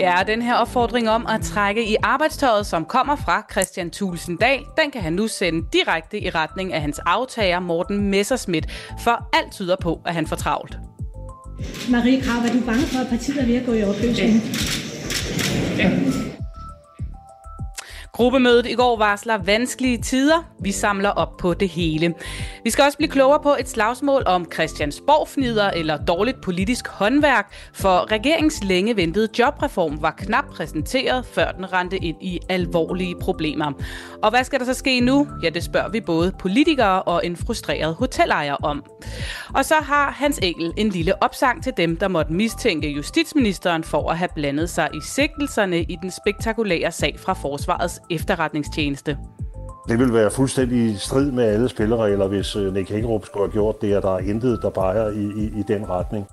Ja, den her opfordring om at trække i arbejdstøjet, som kommer fra Christian Thulesen Dahl, den kan han nu sende direkte i retning af hans aftager Morten Messerschmidt, for alt tyder på, at han får travlt. Marie Krav, er du bange for, at partiet er ved at gå i opløsning? Ja. Gruppemødet i går varsler vanskelige tider. Vi samler op på det hele. Vi skal også blive klogere på et slagsmål om Christiansborg-fnider eller dårligt politisk håndværk, for regeringens længe ventede jobreform var knap præsenteret, før den rendte ind i alvorlige problemer. Og hvad skal der så ske nu? Ja, det spørger vi både politikere og en frustreret hotelejer om. Og så har Hans Engel en lille opsang til dem, der måtte mistænke justitsministeren for at have blandet sig i sigtelserne i den spektakulære sag fra Forsvarets efterretningstjeneste. Det vil være fuldstændig strid med alle spilleregler, hvis øh, Nick Hækkerup skulle have gjort det, og der er intet, der peger i, i, i den retning.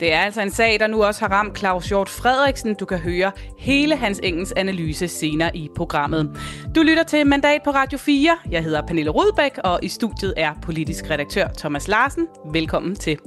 Det er altså en sag, der nu også har ramt Claus Hjort Frederiksen. Du kan høre hele hans engelsk analyse senere i programmet. Du lytter til Mandat på Radio 4. Jeg hedder Pernille Rudbæk, og i studiet er politisk redaktør Thomas Larsen. Velkommen til.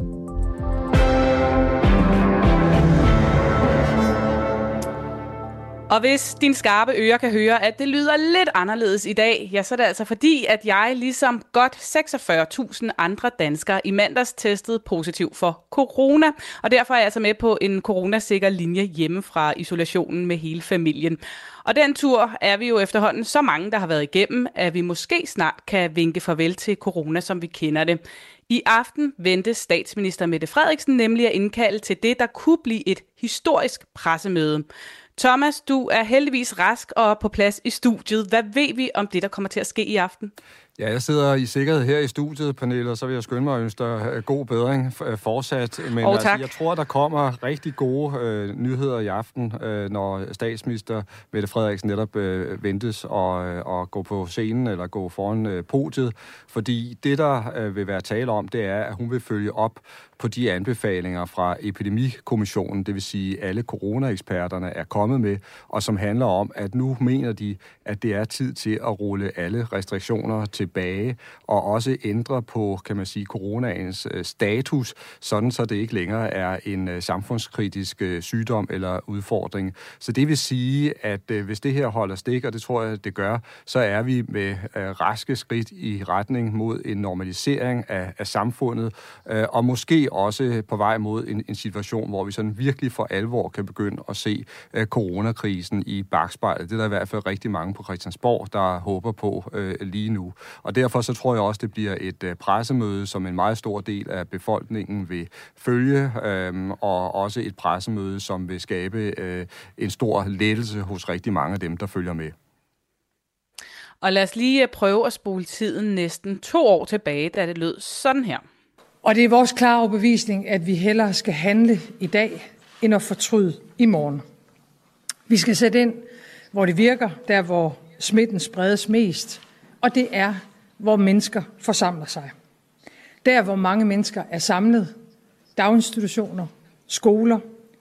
Og hvis din skarpe øre kan høre, at det lyder lidt anderledes i dag, ja, så er det altså fordi, at jeg ligesom godt 46.000 andre danskere i mandags testede positiv for corona. Og derfor er jeg altså med på en coronasikker linje hjemme fra isolationen med hele familien. Og den tur er vi jo efterhånden så mange, der har været igennem, at vi måske snart kan vinke farvel til corona, som vi kender det. I aften vendte statsminister Mette Frederiksen nemlig at indkalde til det, der kunne blive et historisk pressemøde. Thomas, du er heldigvis rask og på plads i studiet. Hvad ved vi om det, der kommer til at ske i aften? Ja, jeg sidder i sikkerhed her i studiet, Pernille, og så vil jeg skynde mig at ønske dig øh, god bedring øh, fortsat. Men oh, altså, jeg tror, der kommer rigtig gode øh, nyheder i aften, øh, når statsminister Mette Frederiksen netop øh, ventes at, øh, at gå på scenen eller gå foran øh, podiet. Fordi det, der øh, vil være tale om, det er, at hun vil følge op på de anbefalinger fra Epidemikommissionen, det vil sige alle coronaeksperterne er kommet med, og som handler om, at nu mener de, at det er tid til at rulle alle restriktioner tilbage, og også ændre på, kan man sige, coronaens øh, status, sådan så det ikke længere er en øh, samfundskritisk øh, sygdom eller udfordring. Så det vil sige, at hvis det her holder stik, og det tror jeg, det gør, så er vi med raske skridt i retning mod en normalisering af, af samfundet, og måske også på vej mod en, en situation, hvor vi sådan virkelig for alvor kan begynde at se coronakrisen i bagspejlet. Det er der i hvert fald rigtig mange på Christiansborg, der håber på øh, lige nu. Og derfor så tror jeg også, det bliver et uh, pressemøde, som en meget stor del af befolkningen vil følge, um, og også et pressemøde, som vil skabe uh, en stor lettelse hos rigtig mange af dem, der følger med. Og lad os lige prøve at spole tiden næsten to år tilbage, da det lød sådan her. Og det er vores klare overbevisning, at vi hellere skal handle i dag, end at fortryde i morgen. Vi skal sætte ind, hvor det virker, der hvor smitten spredes mest, og det er, hvor mennesker forsamler sig. Der, hvor mange mennesker er samlet, daginstitutioner, skoler,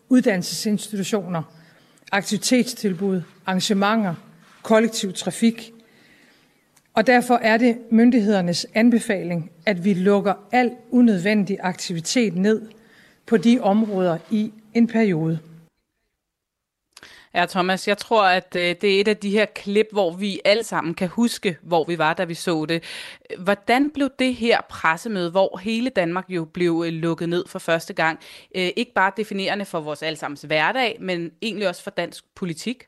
uddannelsesinstitutioner, aktivitetstilbud, arrangementer, kollektiv trafik, og derfor er det myndighedernes anbefaling, at vi lukker al unødvendig aktivitet ned på de områder i en periode. Ja, Thomas, jeg tror, at øh, det er et af de her klip, hvor vi alle sammen kan huske, hvor vi var, da vi så det. Hvordan blev det her pressemøde, hvor hele Danmark jo blev øh, lukket ned for første gang, øh, ikke bare definerende for vores allesammens hverdag, men egentlig også for dansk politik?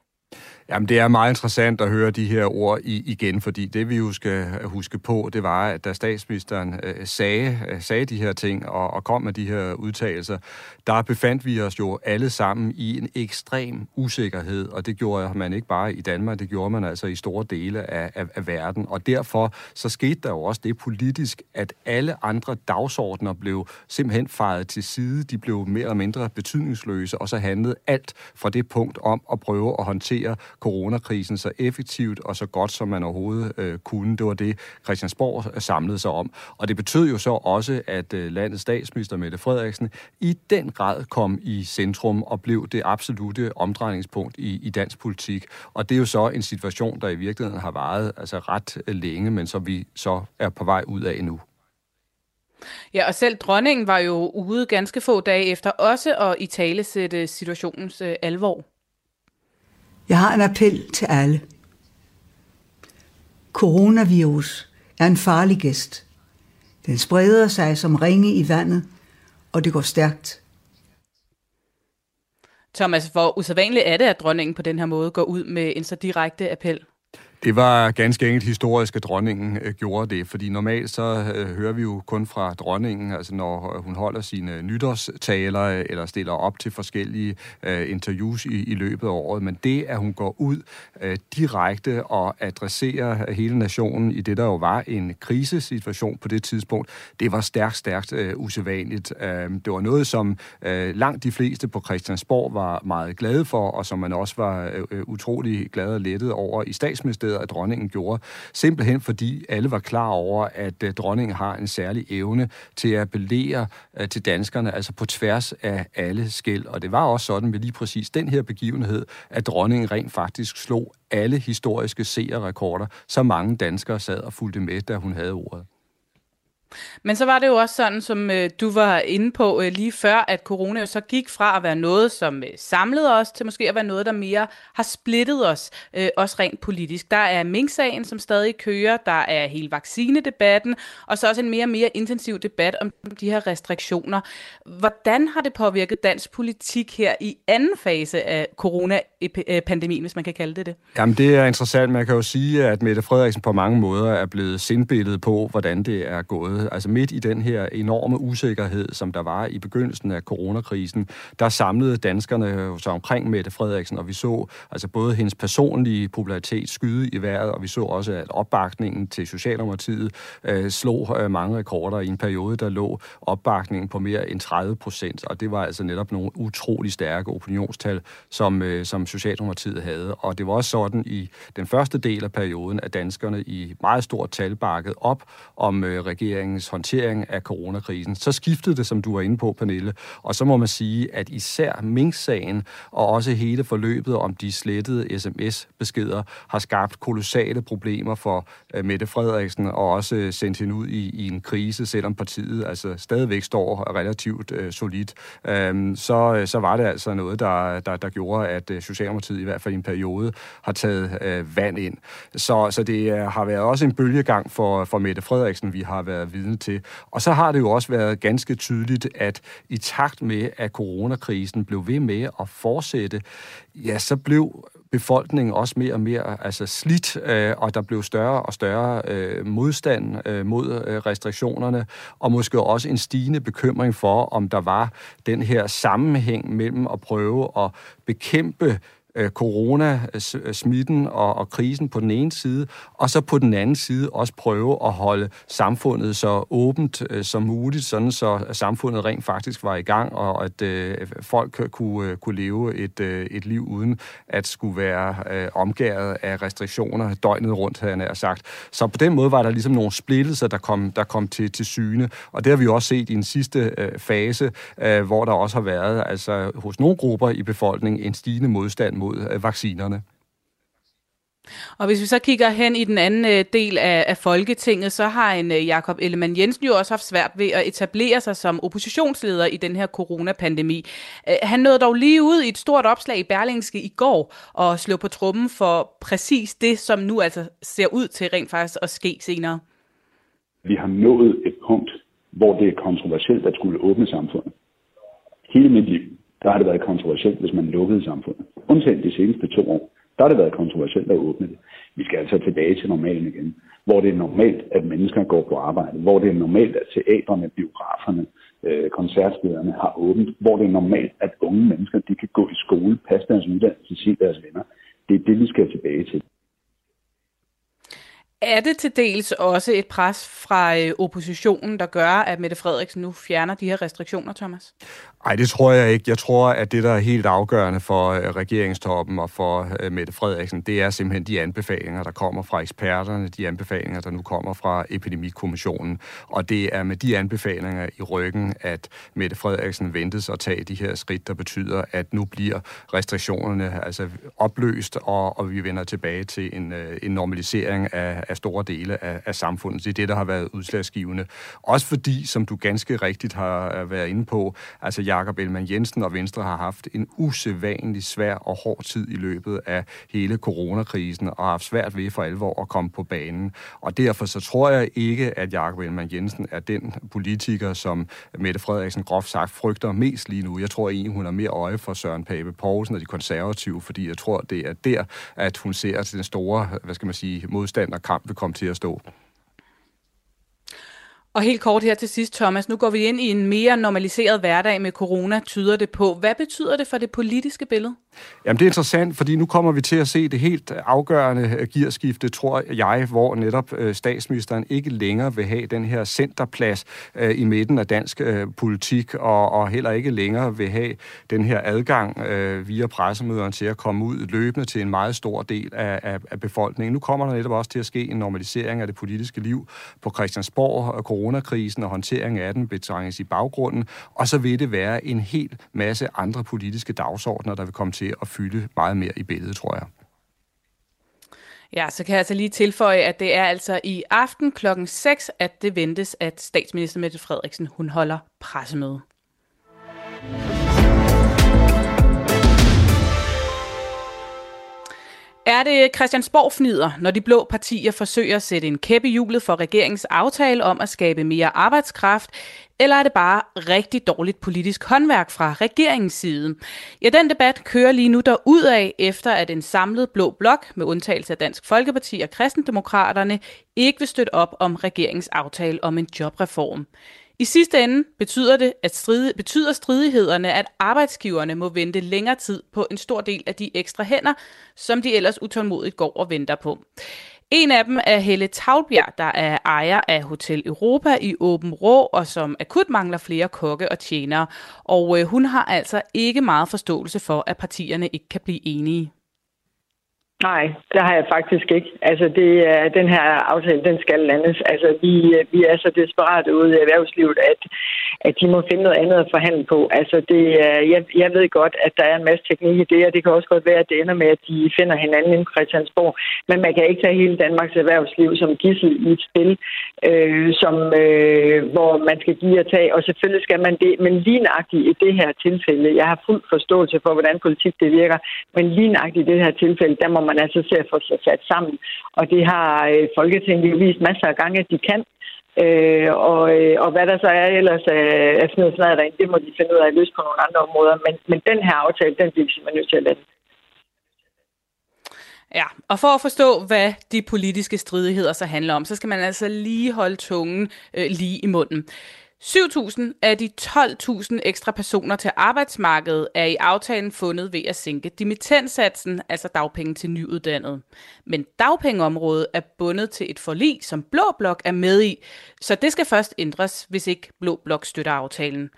Jamen, det er meget interessant at høre de her ord i, igen, fordi det vi jo skal huske på, det var, at da statsministeren øh, sagde, øh, sagde de her ting og, og kom med de her udtalelser, der befandt vi os jo alle sammen i en ekstrem usikkerhed, og det gjorde man ikke bare i Danmark, det gjorde man altså i store dele af, af, af verden. Og derfor så skete der jo også det politisk, at alle andre dagsordner blev simpelthen fejet til side, de blev mere eller mindre betydningsløse, og så handlede alt fra det punkt om at prøve at håndtere coronakrisen så effektivt og så godt, som man overhovedet øh, kunne. Det var det, Christiansborg øh, samlede sig om. Og det betød jo så også, at øh, landets statsminister Mette Frederiksen i den grad kom i centrum og blev det absolute omdrejningspunkt i, i dansk politik. Og det er jo så en situation, der i virkeligheden har varet altså ret øh, længe, men som vi så er på vej ud af nu. Ja, og selv dronningen var jo ude ganske få dage efter også at i tale sætte situationens øh, alvor. Jeg har en appel til alle. Coronavirus er en farlig gæst. Den spreder sig som ringe i vandet, og det går stærkt. Thomas, hvor usædvanligt er det, at dronningen på den her måde går ud med en så direkte appel? Det var ganske enkelt historisk, at dronningen øh, gjorde det, fordi normalt så øh, hører vi jo kun fra dronningen, altså når øh, hun holder sine nytårstaler eller stiller op til forskellige interviews i, i løbet af året, men det, at hun går ud direkte og adresserer hele nationen i det, der jo var en krisesituation på det tidspunkt, det var stærkt, stærkt usædvanligt. Det var noget, som langt de fleste på Christiansborg var meget glade for, og som man også var utrolig glad og lettet over i statsministeriet steder, at dronningen gjorde. Simpelthen fordi alle var klar over, at øh, dronningen har en særlig evne til at appellere øh, til danskerne, altså på tværs af alle skæld. Og det var også sådan med lige præcis den her begivenhed, at dronningen rent faktisk slog alle historiske seerrekorder, så mange danskere sad og fulgte med, da hun havde ordet. Men så var det jo også sådan, som øh, du var inde på øh, lige før, at corona jo så gik fra at være noget, som øh, samlede os, til måske at være noget, der mere har splittet os, øh, også rent politisk. Der er Mink-sagen, som stadig kører, der er hele vaccinedebatten, og så også en mere og mere intensiv debat om de her restriktioner. Hvordan har det påvirket dansk politik her i anden fase af coronapandemien, hvis man kan kalde det det? Jamen, det er interessant. Man kan jo sige, at Mette Frederiksen på mange måder er blevet sindbilledet på, hvordan det er gået Altså midt i den her enorme usikkerhed, som der var i begyndelsen af coronakrisen, der samlede danskerne øh, sig omkring Mette Frederiksen, og vi så altså både hendes personlige popularitet skyde i vejret, og vi så også, at opbakningen til Socialdemokratiet øh, slog øh, mange rekorder i en periode, der lå opbakningen på mere end 30 procent, og det var altså netop nogle utrolig stærke opinionstal, som, øh, som Socialdemokratiet havde. Og det var også sådan i den første del af perioden, at danskerne i meget stort tal bakkede op om øh, regeringen regeringens håndtering af coronakrisen. Så skiftede det, som du var inde på, Pernille, og så må man sige, at især Mink-sagen og også hele forløbet om de slettede sms-beskeder har skabt kolossale problemer for uh, Mette Frederiksen og også øh, sendt hende ud i, i en krise, selvom partiet altså stadigvæk står relativt uh, solidt. Um, så, så var det altså noget, der, der, der gjorde, at uh, Socialdemokratiet i hvert fald i en periode har taget uh, vand ind. Så, så det uh, har været også en bølgegang for, for Mette Frederiksen, vi har været vidne til. Og så har det jo også været ganske tydeligt, at i takt med, at coronakrisen blev ved med at fortsætte, ja, så blev befolkningen også mere og mere altså slidt, øh, og der blev større og større øh, modstand øh, mod øh, restriktionerne, og måske også en stigende bekymring for, om der var den her sammenhæng mellem at prøve at bekæmpe øh, corona-smitten øh, og, og krisen på den ene side, og så på den anden side også prøve at holde samfundet så åbent øh, som muligt, sådan så samfundet rent faktisk var i gang, og at øh, folk kunne, øh, kunne leve et, øh, et liv uden at skulle være øh, omgæret af restriktioner døgnet rundt, havde jeg sagt. Så på den måde var der ligesom nogle splittelser, der kom, der kom til, til syne, og det har vi også set i en sidste øh, fase, øh, hvor der også har været altså hos nogle grupper i befolkningen en stigende modstand mod øh, vaccinerne. Og hvis vi så kigger hen i den anden øh, del af, af Folketinget, så har en øh, Jakob Ellemann Jensen jo også haft svært ved at etablere sig som oppositionsleder i den her coronapandemi. Han nåede dog lige ud i et stort opslag i Berlingske i går og slå på trummen for præcis det, som nu altså ser ud til rent faktisk at ske senere. Vi har nået et punkt, hvor det er kontroversielt at skulle åbne samfundet. Hele mit liv der har det været kontroversielt, hvis man lukkede samfundet. Undtagen de seneste to år, der har det været kontroversielt at åbne det. Vi skal altså tilbage til normalen igen, hvor det er normalt, at mennesker går på arbejde, hvor det er normalt, at teatrene, biograferne, øh, koncertstederne har åbent, hvor det er normalt, at unge mennesker de kan gå i skole, passe deres uddannelse, se deres venner. Det er det, vi skal tilbage til. Er det til dels også et pres fra øh, oppositionen, der gør, at Mette Frederiksen nu fjerner de her restriktioner, Thomas? Nej, det tror jeg ikke. Jeg tror, at det, der er helt afgørende for øh, regeringstoppen og for øh, Mette Frederiksen, det er simpelthen de anbefalinger, der kommer fra eksperterne, de anbefalinger, der nu kommer fra Epidemikommissionen. Og det er med de anbefalinger i ryggen, at Mette Frederiksen ventes at tage de her skridt, der betyder, at nu bliver restriktionerne altså opløst, og, og vi vender tilbage til en, øh, en normalisering af, af store dele af, af samfundet. Det er det, der har været udslagsgivende. Også fordi, som du ganske rigtigt har øh, været inde på, altså Jakob Elman Jensen og Venstre har haft en usædvanlig svær og hård tid i løbet af hele coronakrisen, og har haft svært ved for alvor at komme på banen. Og derfor så tror jeg ikke, at Jakob Elman Jensen er den politiker, som Mette Frederiksen groft sagt frygter mest lige nu. Jeg tror egentlig, hun har mere øje for Søren Pape Poulsen og de konservative, fordi jeg tror, det er der, at hun ser at den store, hvad skal man sige, modstanderkamp vil komme til at stå. Og helt kort her til sidst, Thomas. Nu går vi ind i en mere normaliseret hverdag med corona, tyder det på. Hvad betyder det for det politiske billede? Jamen det er interessant, fordi nu kommer vi til at se det helt afgørende øh, gearskifte, tror jeg, hvor netop øh, statsministeren ikke længere vil have den her centerplads øh, i midten af dansk politik, og, og heller ikke længere vil have den her adgang via pressemøderne til at komme ud løbende til en meget stor del af, af, af befolkningen. Nu kommer der netop også til at ske en normalisering af det politiske liv på Christiansborg, og coronakrisen og håndtering af den betrænges i baggrunden, og så vil det være en hel masse andre politiske dagsordner, der vil komme til at fylde meget mere i billedet, tror jeg. Ja, så kan jeg altså lige tilføje, at det er altså i aften klokken 6, at det ventes, at statsminister Mette Frederiksen hun holder pressemøde. Er det Christiansborg-fnider, når de blå partier forsøger at sætte en kæppe i hjulet for regeringens aftale om at skabe mere arbejdskraft, eller er det bare rigtig dårligt politisk håndværk fra regeringens side? Ja, den debat kører lige nu af, efter at en samlet blå blok, med undtagelse af Dansk Folkeparti og Kristendemokraterne, ikke vil støtte op om regeringens aftale om en jobreform. I sidste ende betyder det, at stride, betyder stridighederne, at arbejdsgiverne må vente længere tid på en stor del af de ekstra hænder, som de ellers utålmodigt går og venter på. En af dem er Helle Tavlbjerg, der er ejer af Hotel Europa i Åben Rå, og som akut mangler flere kokke og tjenere. Og øh, hun har altså ikke meget forståelse for, at partierne ikke kan blive enige. Nej, det har jeg faktisk ikke. Altså, det, er, den her aftale, den skal landes. Altså, vi, vi er så desperate ude i erhvervslivet, at, at de må finde noget andet at forhandle på. Altså, det, jeg, jeg ved godt, at der er en masse teknik i det, og det kan også godt være, at det ender med, at de finder hinanden i Christiansborg. Men man kan ikke tage hele Danmarks erhvervsliv som gissel i et spil, øh, som, øh, hvor man skal give og tage. Og selvfølgelig skal man det, men lige nøjagtigt i det her tilfælde, jeg har fuld forståelse for, hvordan politik det virker, men lige nøjagtigt i det her tilfælde, der må man altså se at få sig sat sammen. Og det har øh, Folketinget jo vist masser af gange, at de kan. Øh, og, øh, og hvad der så er ellers af, af sådan noget det må de finde ud af at løse på nogle andre områder. Men, men den her aftale, den bliver vi simpelthen nødt til at lade. Ja, og for at forstå, hvad de politiske stridigheder så handler om, så skal man altså lige holde tungen øh, lige i munden. 7.000 af de 12.000 ekstra personer til arbejdsmarkedet er i aftalen fundet ved at sænke dimittenssatsen, altså dagpenge til nyuddannede. Men dagpengeområdet er bundet til et forlig, som Blå Blok er med i, så det skal først ændres, hvis ikke Blå Blok støtter aftalen.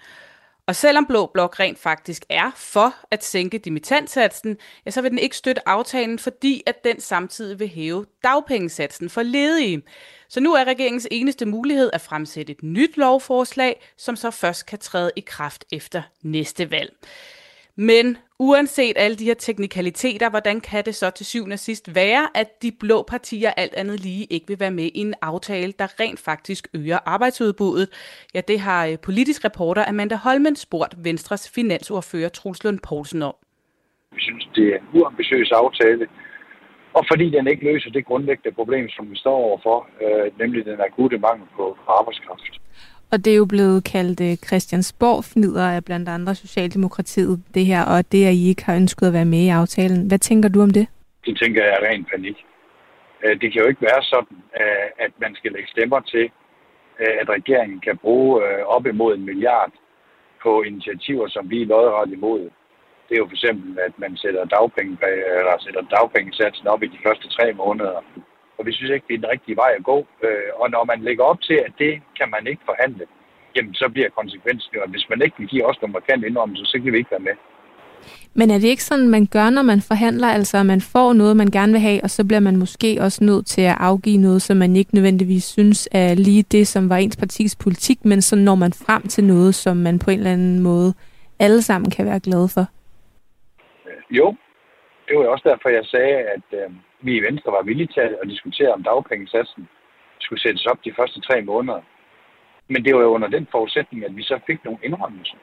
Og selvom Blå Blok rent faktisk er for at sænke dimittantsatsen, ja, så vil den ikke støtte aftalen, fordi at den samtidig vil hæve dagpengesatsen for ledige. Så nu er regeringens eneste mulighed at fremsætte et nyt lovforslag, som så først kan træde i kraft efter næste valg. Men uanset alle de her teknikaliteter, hvordan kan det så til syvende og sidst være, at de blå partier alt andet lige ikke vil være med i en aftale, der rent faktisk øger arbejdsudbuddet? Ja, det har øh, politisk reporter Amanda Holmen spurgt Venstres finansordfører Truls Lund Poulsen om. Vi synes, det er en uambitiøs aftale, og fordi den ikke løser det grundlæggende problem, som vi står overfor, øh, nemlig den akutte mangel på arbejdskraft. Og det er jo blevet kaldt øh, uh, Christiansborg-fnider af blandt andre Socialdemokratiet, det her, og det, at I ikke har ønsket at være med i aftalen. Hvad tænker du om det? Det tænker jeg er ren panik. Øh, det kan jo ikke være sådan, øh, at man skal lægge stemmer til, at regeringen kan bruge op imod en milliard på initiativer, som vi er lodret imod. Det er jo for eksempel, at man sætter, dagpenge, eller sætter dagpengesatsen op i de første tre måneder og vi synes ikke, det er den rigtige vej at gå. Øh, og når man lægger op til, at det kan man ikke forhandle, jamen så bliver konsekvensen jo, at hvis man ikke vil give os nogle markante indrømmelser, så kan vi ikke være med. Men er det ikke sådan, man gør, når man forhandler? Altså, at man får noget, man gerne vil have, og så bliver man måske også nødt til at afgive noget, som man ikke nødvendigvis synes er lige det, som var ens partis politik, men så når man frem til noget, som man på en eller anden måde alle sammen kan være glade for. Jo, det var også derfor, jeg sagde, at øh, vi i Venstre var villige til at diskutere, om dagpengesatsen skulle sættes op de første tre måneder. Men det var jo under den forudsætning, at vi så fik nogle indrømmelser.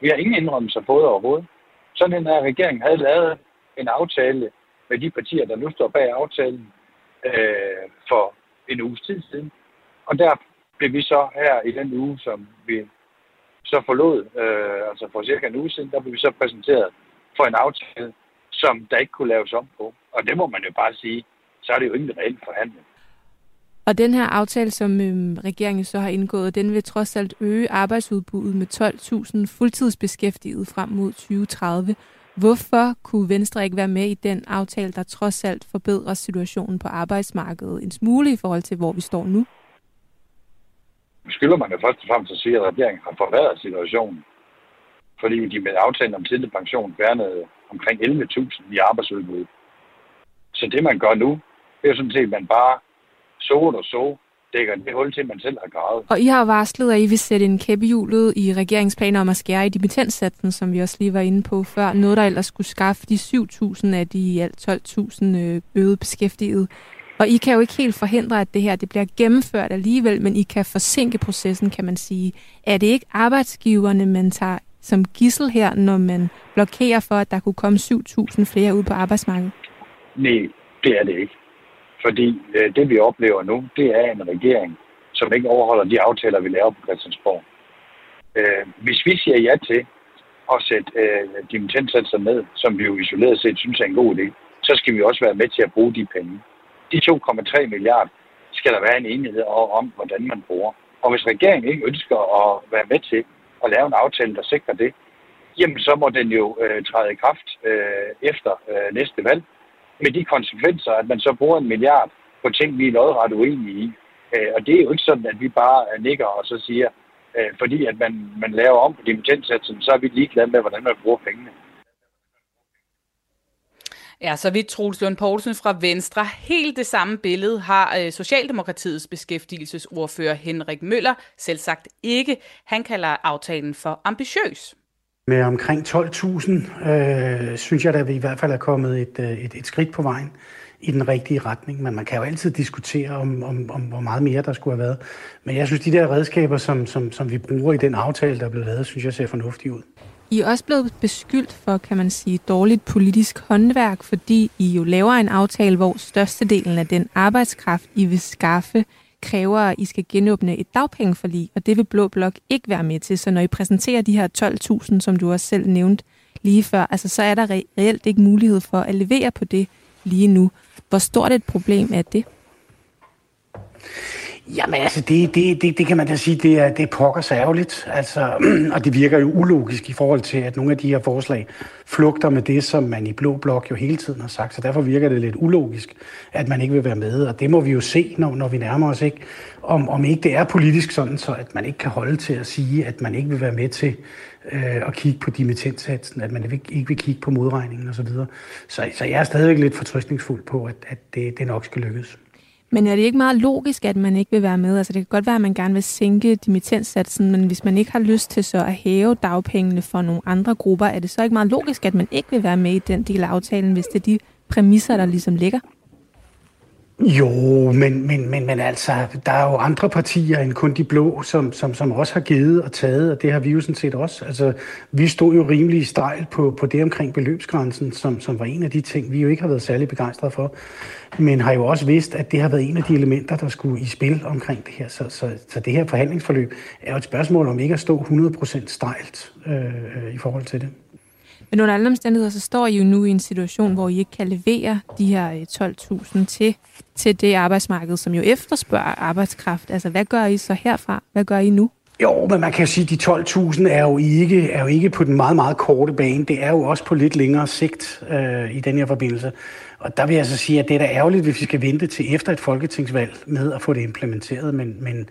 Vi har ingen indrømmelser fået overhovedet. Sådan en her regering havde lavet en aftale med de partier, der nu står bag aftalen øh, for en uges tid siden. Og der blev vi så her i den uge, som vi så forlod, øh, altså for cirka en uge siden, der blev vi så præsenteret for en aftale, som der ikke kunne laves om på. Og det må man jo bare sige, så er det jo ikke en reel forhandling. Og den her aftale, som øhm, regeringen så har indgået, den vil trods alt øge arbejdsudbuddet med 12.000 fuldtidsbeskæftigede frem mod 2030. Hvorfor kunne Venstre ikke være med i den aftale, der trods alt forbedrer situationen på arbejdsmarkedet en smule i forhold til, hvor vi står nu? Skylder man jo først og fremmest at sige, at regeringen har forværret situationen. Fordi de med aftalen om tidlig pension fjernede omkring 11.000 i arbejdsudbud. Så det man gør nu, det er jo sådan set, at man bare så og så dækker det hul til, man selv har gravet. Og I har varslet, at I vil sætte en kæppe hjulet i regeringsplaner om at skære i dimittenssatsen, som vi også lige var inde på før. Noget, der ellers skulle skaffe de 7.000 af de i alt 12.000 øh, øget beskæftigede. Og I kan jo ikke helt forhindre, at det her det bliver gennemført alligevel, men I kan forsinke processen, kan man sige. Er det ikke arbejdsgiverne, man tager som gissel her, når man blokerer for, at der kunne komme 7.000 flere ud på arbejdsmarkedet? Nej, det er det ikke. Fordi øh, det, vi oplever nu, det er en regering, som ikke overholder de aftaler, vi laver på Christiansborg. Øh, hvis vi siger ja til at sætte øh, dimittensatser ned, som vi jo isoleret set synes er en god idé, så skal vi også være med til at bruge de penge. De 2,3 milliarder skal der være en enighed om, hvordan man bruger. Og hvis regeringen ikke ønsker at være med til at lave en aftale, der sikrer det, jamen så må den jo øh, træde i kraft øh, efter øh, næste valg med de konsekvenser, at man så bruger en milliard på ting, vi er noget ret uenige i. Øh, og det er jo ikke sådan, at vi bare øh, nikker og så siger, øh, fordi at man, man laver om på dimittentsatsen, så er vi ligeglade med, hvordan man bruger pengene. Ja, så vidt Troels Lund Poulsen fra Venstre. Helt det samme billede har øh, Socialdemokratiets beskæftigelsesordfører Henrik Møller selv sagt ikke. Han kalder aftalen for ambitiøs. Med omkring 12.000 øh, synes jeg, at vi i hvert fald er kommet et, øh, et, et skridt på vejen i den rigtige retning. Men man kan jo altid diskutere om, om, om hvor meget mere der skulle have været. Men jeg synes, de der redskaber, som, som, som vi bruger i den aftale, der er blevet lavet, synes jeg ser fornuftige ud. I er også blevet beskyldt for, kan man sige, dårligt politisk håndværk, fordi I jo laver en aftale, hvor størstedelen af den arbejdskraft, I vil skaffe, kræver, at I skal genåbne et dagpengeforlig, og det vil Blå Blok ikke være med til. Så når I præsenterer de her 12.000, som du også selv nævnte lige før, altså, så er der reelt ikke mulighed for at levere på det lige nu. Hvor stort et problem er det? Jamen altså, det, det, det, det kan man da sige, det er, det er pokker særligt. Altså, og det virker jo ulogisk i forhold til, at nogle af de her forslag flugter med det, som man i Blå Blok jo hele tiden har sagt. Så derfor virker det lidt ulogisk, at man ikke vil være med. Og det må vi jo se, når, når vi nærmer os, ikke? Om, om ikke det er politisk sådan, så at man ikke kan holde til at sige, at man ikke vil være med til øh, at kigge på dimittentsatsen, at man ikke vil kigge på modregningen osv. Så, så, så jeg er stadigvæk lidt fortrystningsfuld på, at, at det, det nok skal lykkes. Men er det ikke meget logisk, at man ikke vil være med? Altså det kan godt være, at man gerne vil sænke dimittenssatsen, men hvis man ikke har lyst til så at hæve dagpengene for nogle andre grupper, er det så ikke meget logisk, at man ikke vil være med i den del af aftalen, hvis det er de præmisser, der ligesom ligger? Jo, men, men, men, men altså, der er jo andre partier end kun de blå, som, som, som også har givet og taget, og det har vi jo sådan set også. Altså, vi stod jo rimelig stejl på, på det omkring beløbsgrænsen, som, som var en af de ting, vi jo ikke har været særlig begejstrede for, men har jo også vidst, at det har været en af de elementer, der skulle i spil omkring det her. Så, så, så det her forhandlingsforløb er jo et spørgsmål om ikke at stå 100% stejlt øh, øh, i forhold til det. Men under alle omstændigheder, så står I jo nu i en situation, hvor I ikke kan levere de her øh, 12.000 til, til det arbejdsmarked, som jo efterspørger arbejdskraft. Altså, hvad gør I så herfra? Hvad gør I nu? Jo, men man kan sige, at de 12.000 er jo, ikke, er jo ikke på den meget, meget korte bane. Det er jo også på lidt længere sigt øh, i den her forbindelse. Og der vil jeg så sige, at det er da ærgerligt, hvis vi skal vente til efter et folketingsvalg med at få det implementeret. Men, men,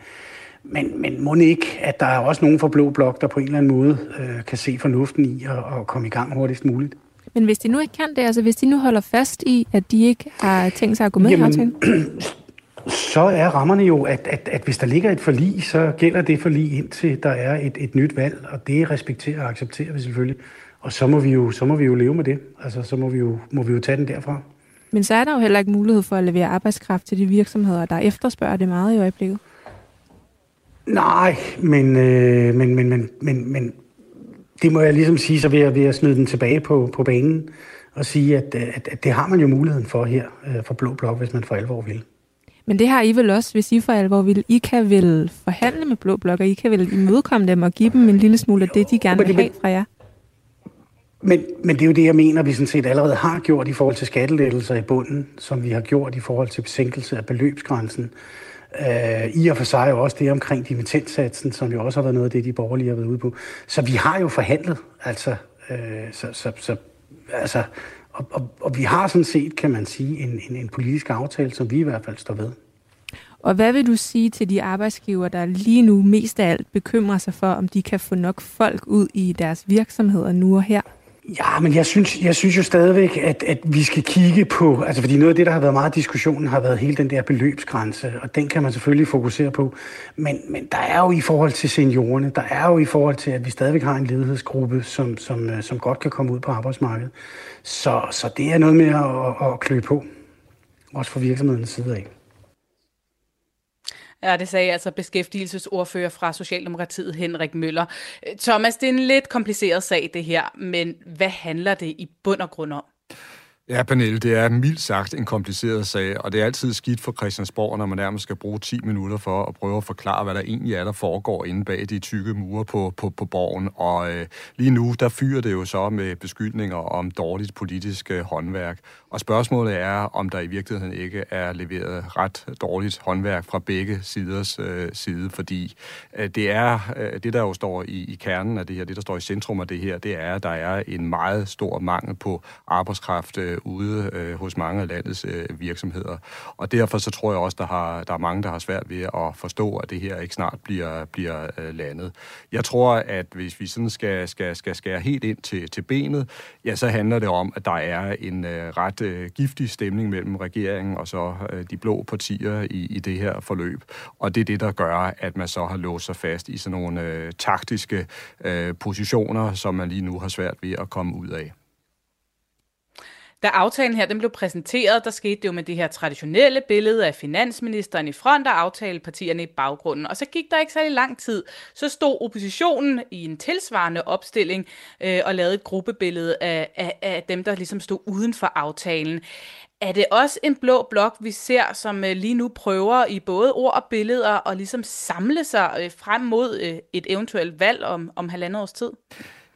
men, men må ikke, at der er også nogen fra Blå Blok, der på en eller anden måde øh, kan se fornuften i at, at komme i gang hurtigst muligt. Men hvis de nu ikke kan det, altså hvis de nu holder fast i, at de ikke har tænkt sig at gå med Jamen, i aftalen? så er rammerne jo, at, at, at hvis der ligger et forlig, så gælder det forlig indtil der er et, et nyt valg, og det respekterer og accepterer vi selvfølgelig. Og så må vi jo, så må vi jo leve med det. Altså, så må vi, jo, må vi jo tage den derfra. Men så er der jo heller ikke mulighed for at levere arbejdskraft til de virksomheder, der efterspørger det meget i øjeblikket. Nej, men, øh, men, men, men, men, men det må jeg ligesom sige, så vil jeg, vil jeg snyde den tilbage på, på banen og sige, at, at, at det har man jo muligheden for her øh, for Blå Blok, hvis man for alvor vil. Men det har I vel også, hvis I for alvor vil. I kan vel forhandle med Blå Blok, og I kan vel imødekomme dem og give dem en lille smule af det, de gerne vil have fra jer? Men, men det er jo det, jeg mener, vi sådan set allerede har gjort i forhold til skattelettelser i bunden, som vi har gjort i forhold til besænkelse af beløbsgrænsen. Øh, I og for sig også det omkring dimittentsatsen, som jo også har været noget af det, de borgerlige har været ude på. Så vi har jo forhandlet, altså, øh, så, så, så, altså og, og, og vi har sådan set, kan man sige, en, en, en politisk aftale, som vi i hvert fald står ved. Og hvad vil du sige til de arbejdsgiver, der lige nu mest af alt bekymrer sig for, om de kan få nok folk ud i deres virksomheder nu og her? Ja, men jeg synes, jeg synes jo stadigvæk, at, at vi skal kigge på, altså fordi noget af det, der har været meget diskussionen, har været hele den der beløbsgrænse, og den kan man selvfølgelig fokusere på. Men, men der er jo i forhold til seniorerne, der er jo i forhold til, at vi stadigvæk har en ledighedsgruppe, som, som, øh, som godt kan komme ud på arbejdsmarkedet. Så, så det er noget med at, at klø på, også fra virksomhedens side af. Ja, det sagde altså beskæftigelsesordfører fra Socialdemokratiet Henrik Møller. Thomas, det er en lidt kompliceret sag det her, men hvad handler det i bund og grund om? Ja, Pernille, det er mildt sagt en kompliceret sag, og det er altid skidt for Christiansborg, når man nærmest skal bruge 10 minutter for at prøve at forklare, hvad der egentlig er, der foregår inde bag de tykke mure på, på, på borgen. Og øh, lige nu, der fyrer det jo så med beskyldninger om dårligt politisk øh, håndværk. Og spørgsmålet er, om der i virkeligheden ikke er leveret ret dårligt håndværk fra begge siders øh, side, fordi øh, det er øh, det, der jo står i, i kernen af det her, det, der står i centrum af det her, det er, at der er en meget stor mangel på arbejdskraft øh, ude øh, hos mange af landets øh, virksomheder. Og derfor så tror jeg også, der, har, der er mange, der har svært ved at forstå, at det her ikke snart bliver, bliver øh, landet. Jeg tror, at hvis vi sådan skal, skal, skal skære helt ind til, til benet, ja, så handler det om, at der er en øh, ret øh, giftig stemning mellem regeringen og så øh, de blå partier i, i det her forløb. Og det er det, der gør, at man så har låst sig fast i sådan nogle øh, taktiske øh, positioner, som man lige nu har svært ved at komme ud af. Da aftalen her den blev præsenteret, der skete det jo med det her traditionelle billede af finansministeren i front og aftalepartierne i baggrunden. Og så gik der ikke særlig lang tid, så stod oppositionen i en tilsvarende opstilling øh, og lavede et gruppebillede af, af, af dem, der ligesom stod uden for aftalen. Er det også en blå blok, vi ser, som øh, lige nu prøver i både ord og billeder at ligesom samle sig øh, frem mod øh, et eventuelt valg om, om halvandet års tid?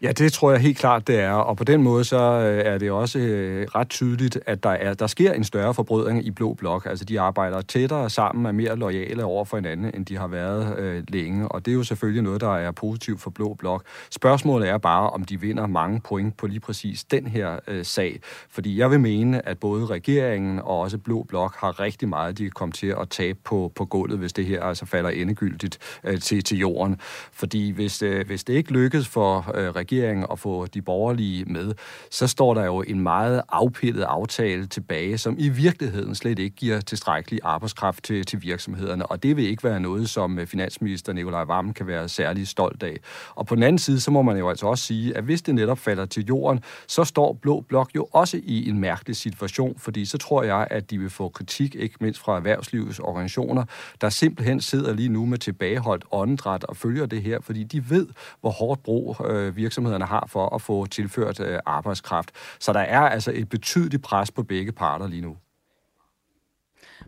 Ja, det tror jeg helt klart, det er. Og på den måde så øh, er det også øh, ret tydeligt, at der, er, der sker en større forbrydning i Blå Blok. Altså, de arbejder tættere sammen, er mere lojale over for hinanden, end de har været øh, længe. Og det er jo selvfølgelig noget, der er positivt for Blå Blok. Spørgsmålet er bare, om de vinder mange point på lige præcis den her øh, sag. Fordi jeg vil mene, at både regeringen og også Blå Blok har rigtig meget, de kan komme til at tabe på, på gulvet, hvis det her altså falder endegyldigt øh, til, til jorden. Fordi hvis, øh, hvis det ikke lykkes for øh, regeringen og få de borgerlige med, så står der jo en meget afpillet aftale tilbage, som i virkeligheden slet ikke giver tilstrækkelig arbejdskraft til, til virksomhederne, og det vil ikke være noget, som øh, finansminister Nikolaj Vammen kan være særlig stolt af. Og på den anden side, så må man jo altså også sige, at hvis det netop falder til jorden, så står Blå Blok jo også i en mærkelig situation, fordi så tror jeg, at de vil få kritik, ikke mindst fra erhvervslivets organisationer, der simpelthen sidder lige nu med tilbageholdt åndedræt og følger det her, fordi de ved, hvor hårdt brug øh, virksomhederne har for at få tilført øh, arbejdskraft. Så der er altså et betydeligt pres på begge parter lige nu.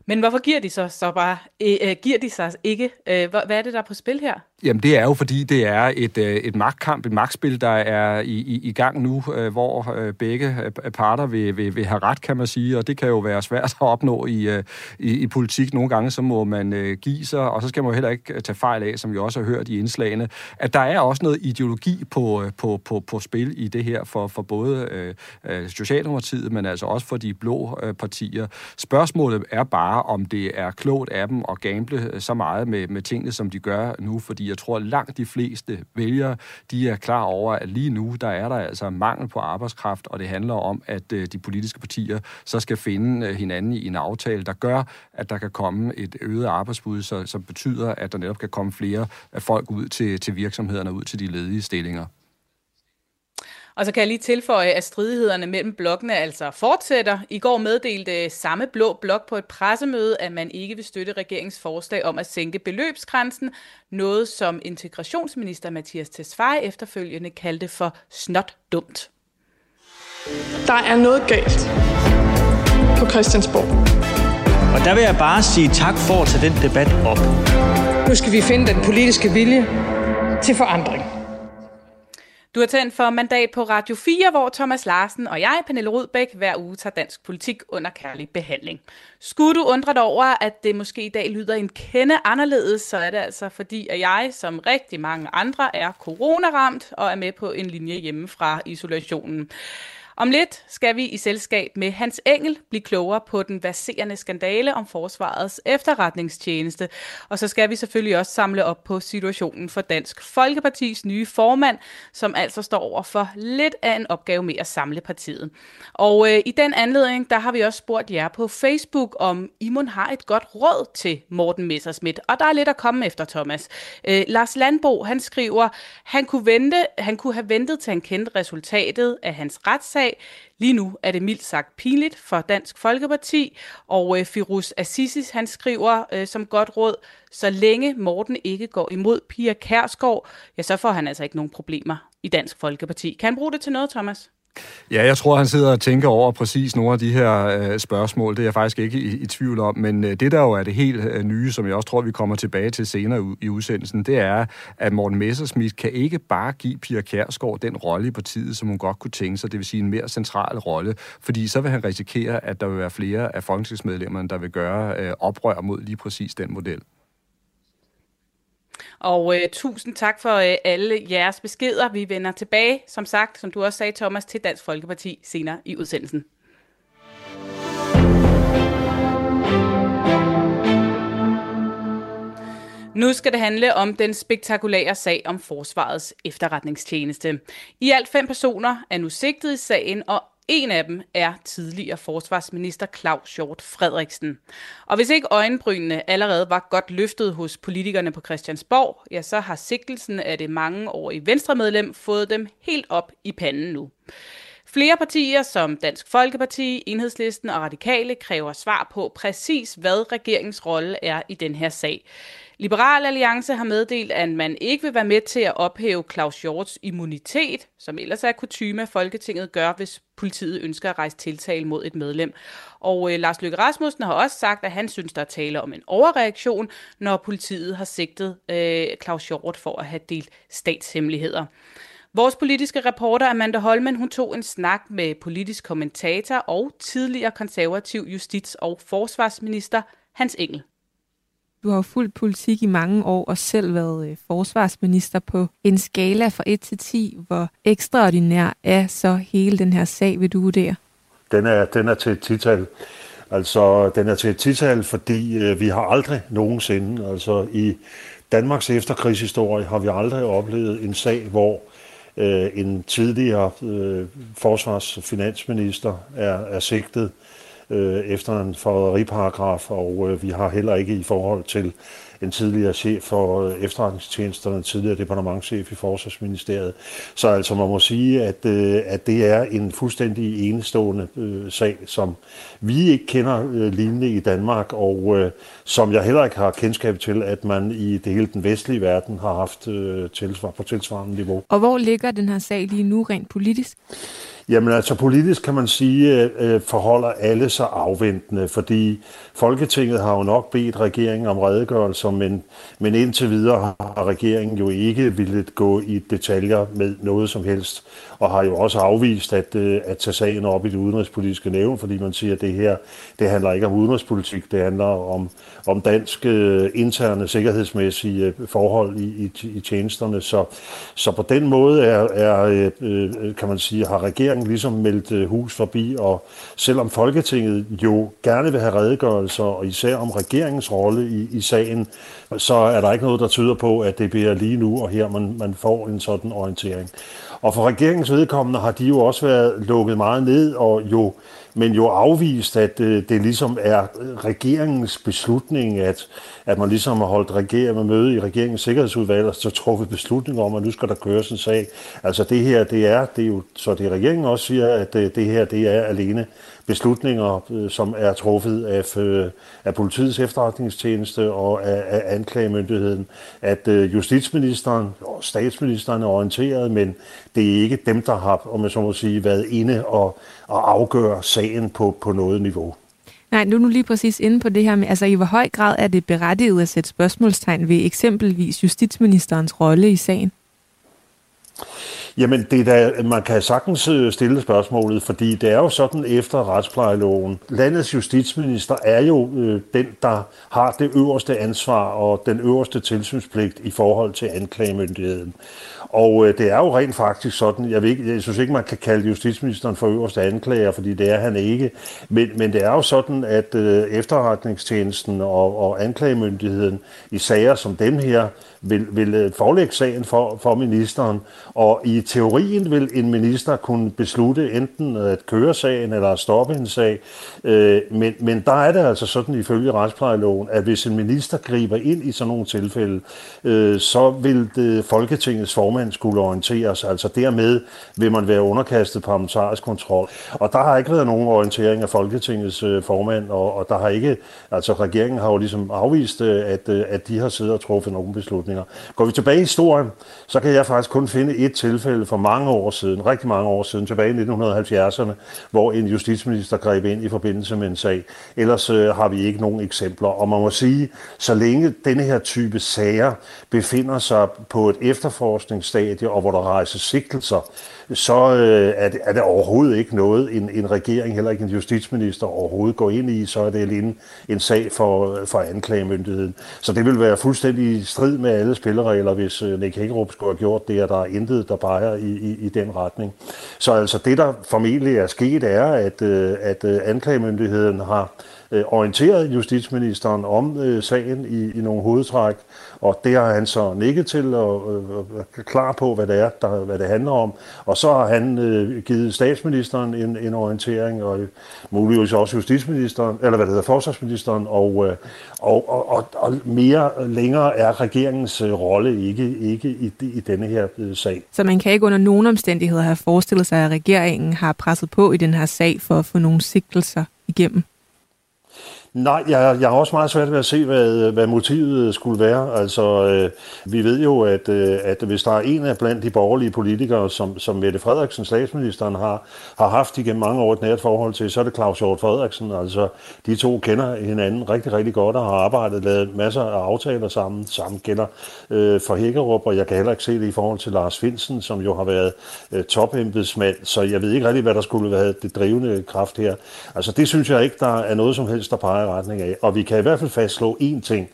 Men hvorfor giver de så, så bare, øh, øh giver de sig ikke? Øh, hvad er det, der er på spil her? Jamen det er jo fordi, det er et, øh, et magtkamp, et magtspil, der er i, i, i gang nu, øh, hvor øh, begge parter vil, vil, vil have ret, kan man sige, og det kan jo være svært at opnå i, i, i politik. Nogle gange så må man give sig, og så skal man jo heller ikke tage fejl af, som vi også har hørt i indslagene, at der er også noget ideologi på, på, på, på spil i det her for, for både øh, Socialdemokratiet, men altså også for de blå øh, partier. Spørgsmålet er bare, om det er klogt af dem at gamble så meget med, med tingene, som de gør nu, fordi jeg tror, at langt de fleste vælgere, de er klar over, at lige nu, der er der altså mangel på arbejdskraft, og det handler om, at øh, de politiske partier så skal finde øh, hinanden i en aftale, der gør, at der kan komme et øget arbejdsbud, så, som betyder, at der netop kan komme flere øh, folk ud til, til virksomhederne, ud til de ledige stillinger. Og så kan jeg lige tilføje, at stridighederne mellem blokkene altså fortsætter. I går meddelte samme blå blok på et pressemøde, at man ikke vil støtte regeringens forslag om at sænke beløbsgrænsen, noget som integrationsminister Mathias Tesfaye efterfølgende kaldte for snot dumt. Der er noget galt på Christiansborg. Og der vil jeg bare sige tak for at tage den debat op. Nu skal vi finde den politiske vilje til forandring. Du har tændt for mandat på Radio 4, hvor Thomas Larsen og jeg, Pernille Rudbæk, hver uge tager dansk politik under kærlig behandling. Skulle du undre dig over, at det måske i dag lyder en kende anderledes, så er det altså fordi, at jeg, som rigtig mange andre, er coronaramt og er med på en linje hjemme fra isolationen. Om lidt skal vi i selskab med Hans Engel blive klogere på den baserende skandale om forsvarets efterretningstjeneste. Og så skal vi selvfølgelig også samle op på situationen for Dansk Folkepartis nye formand, som altså står over for lidt af en opgave med at samle partiet. Og øh, i den anledning, der har vi også spurgt jer på Facebook, om I har et godt råd til Morten Messerschmidt. Og der er lidt at komme efter, Thomas. Øh, Lars Landbo, han skriver, han kunne, vente, han kunne have ventet til han kendte resultatet af hans retssag, sag. Lige nu er det mildt sagt pinligt for Dansk Folkeparti, og øh, Firuz Assisi, han skriver øh, som godt råd, så længe Morten ikke går imod Pia Kærsgaard, ja, så får han altså ikke nogen problemer i Dansk Folkeparti. Kan han bruge det til noget, Thomas? Ja, jeg tror, han sidder og tænker over præcis nogle af de her øh, spørgsmål. Det er jeg faktisk ikke i, i tvivl om. Men øh, det, der jo er det helt øh, nye, som jeg også tror, vi kommer tilbage til senere u- i udsendelsen, det er, at Morten Messerschmidt kan ikke bare give Pia Kjærsgaard den rolle i partiet, som hun godt kunne tænke sig, det vil sige en mere central rolle, fordi så vil han risikere, at der vil være flere af folketingsmedlemmerne, der vil gøre øh, oprør mod lige præcis den model. Og øh, tusind tak for øh, alle jeres beskeder. Vi vender tilbage, som sagt, som du også sagde, Thomas, til Dansk Folkeparti senere i udsendelsen. Nu skal det handle om den spektakulære sag om Forsvarets efterretningstjeneste. I alt fem personer er nu sigtet i sagen, og en af dem er tidligere forsvarsminister Claus Hjort Frederiksen. Og hvis ikke øjenbrynene allerede var godt løftet hos politikerne på Christiansborg, ja, så har sigtelsen af det mange år i venstremedlem fået dem helt op i panden nu. Flere partier som Dansk Folkeparti, Enhedslisten og Radikale kræver svar på præcis, hvad regeringens rolle er i den her sag. Liberal Alliance har meddelt, at man ikke vil være med til at ophæve Claus Hjorts immunitet, som ellers er kutume, Folketinget gør, hvis politiet ønsker at rejse tiltale mod et medlem. Og øh, Lars Løkke Rasmussen har også sagt, at han synes, der er tale om en overreaktion, når politiet har sigtet øh, Claus Hjort for at have delt statshemmeligheder. Vores politiske reporter Amanda Holmen, hun tog en snak med politisk kommentator og tidligere konservativ justits- og forsvarsminister Hans Engel. Du har jo fulgt politik i mange år og selv været øh, forsvarsminister på en skala fra 1 til 10. Hvor ekstraordinær er så hele den her sag, vil du vurdere? Den er, den er til et tital. Altså, den er til et tital, fordi øh, vi har aldrig nogensinde, altså i Danmarks efterkrigshistorie, har vi aldrig oplevet en sag, hvor øh, en tidligere øh, forsvarsfinansminister er, er sigtet øh, efter en forræderiparagraf, og øh, vi har heller ikke i forhold til en tidligere chef for efterretningstjenesterne, en tidligere departementchef i Forsvarsministeriet. Så altså man må sige, at, øh, at det er en fuldstændig enestående øh, sag, som vi ikke kender øh, lignende i Danmark, og øh, som jeg heller ikke har kendskab til, at man i det hele den vestlige verden har haft øh, tilsvar, på tilsvarende niveau. Og hvor ligger den her sag lige nu rent politisk? Jamen altså politisk kan man sige, øh, forholder alle sig afventende, fordi Folketinget har jo nok bedt regeringen om redegørelser, men, men indtil videre har regeringen jo ikke ville gå i detaljer med noget som helst, og har jo også afvist at, øh, at tage sagen op i det udenrigspolitiske nævn, fordi man siger, at det her det handler ikke om udenrigspolitik, det handler om, om dansk øh, interne sikkerhedsmæssige øh, forhold i, i, i tjenesterne. Så, så på den måde er, er øh, øh kan man sige, har regeringen ligesom meldt hus forbi, og selvom Folketinget jo gerne vil have redegørelser, og især om regeringens rolle i, i sagen, så er der ikke noget, der tyder på, at det bliver lige nu og her, man, man får en sådan orientering. Og for regeringens vedkommende har de jo også været lukket meget ned, og jo, men jo afvist, at øh, det ligesom er øh, regeringens beslutning, at, at man ligesom har holdt reger med møde i regeringens sikkerhedsudvalg, og så truffet beslutning om, at nu skal der køres en sag. Altså det her, det er, det er jo, så det regeringen også siger, at øh, det her, det er alene beslutninger, øh, som er truffet af, øh, af politiets efterretningstjeneste og af, af anklagemyndigheden, at øh, justitsministeren og statsministeren er orienteret, men det er ikke dem, der har, om jeg så må sige, været inde og, og afgøre sagen på, på noget niveau. Nej, nu er du lige præcis inde på det her med, altså i hvor høj grad er det berettiget at sætte spørgsmålstegn ved eksempelvis justitsministerens rolle i sagen? Jamen, det er da, man kan sagtens øh, stille spørgsmålet, fordi det er jo sådan efter retsplejeloven. Landets justitsminister er jo øh, den, der har det øverste ansvar og den øverste tilsynspligt i forhold til anklagemyndigheden. Og øh, det er jo rent faktisk sådan, jeg, ved ikke, jeg synes ikke, man kan kalde justitsministeren for øverste anklager, fordi det er han ikke. Men, men det er jo sådan, at øh, efterretningstjenesten og, og anklagemyndigheden i sager som dem her, vil, vil øh, forelægge sagen for, for ministeren, og i teorien vil en minister kunne beslutte enten at køre sagen eller at stoppe en sag, øh, men, men der er det altså sådan ifølge retsplejeloven, at hvis en minister griber ind i sådan nogle tilfælde, øh, så vil det Folketingets formand skulle orienteres, altså dermed vil man være underkastet parlamentarisk kontrol. Og der har ikke været nogen orientering af Folketingets øh, formand, og, og der har ikke, altså regeringen har jo ligesom afvist, øh, at, øh, at de har siddet og truffet nogle beslutninger. Går vi tilbage i historien, så kan jeg faktisk kun finde et tilfælde for mange år siden, rigtig mange år siden, tilbage i 1970'erne, hvor en justitsminister greb ind i forbindelse med en sag. Ellers øh, har vi ikke nogen eksempler. Og man må sige, så længe denne her type sager befinder sig på et efterforsknings stadie, og hvor der rejses sigtelser, så øh, er, det, er det overhovedet ikke noget, en, en regering, heller ikke en justitsminister overhovedet går ind i, så er det alene en sag for, for anklagemyndigheden. Så det vil være fuldstændig i strid med alle spilleregler, hvis øh, Nick Hækkerup skulle have gjort det, at der er intet, der peger i, i, i den retning. Så altså det, der formentlig er sket, er, at, øh, at øh, anklagemyndigheden har øh, orienteret justitsministeren om øh, sagen i, i nogle hovedtræk, og det har han så nikket til og øh, klar på, hvad det er, der, hvad det handler om. Og så har han øh, givet statsministeren en, en orientering, og muligvis også justitsministeren, eller hvad det hedder, forsvarsministeren, og, øh, og, og, og, og mere længere er regeringens øh, rolle ikke, ikke i, i denne her øh, sag. Så man kan ikke under nogen omstændigheder have forestillet sig, at regeringen har presset på i den her sag for at få nogle sigtelser igennem? Nej, jeg, jeg har også meget svært ved at se, hvad, hvad motivet skulle være. Altså, øh, vi ved jo, at, øh, at hvis der er en af blandt de borgerlige politikere, som, som Mette Frederiksen, statsministeren, har, har haft igennem mange år et nært forhold til, så er det Claus Hjort Frederiksen. Altså, de to kender hinanden rigtig, rigtig godt og har arbejdet, lavet masser af aftaler sammen. Sammen gælder øh, for Hækkerup, og jeg kan heller ikke se det i forhold til Lars Finsen, som jo har været øh, topembedsmand. Så jeg ved ikke rigtig, hvad der skulle være det drivende kraft her. Altså, det synes jeg ikke, der er noget som helst, der peger i retning af. Og vi kan i hvert fald fastslå én ting,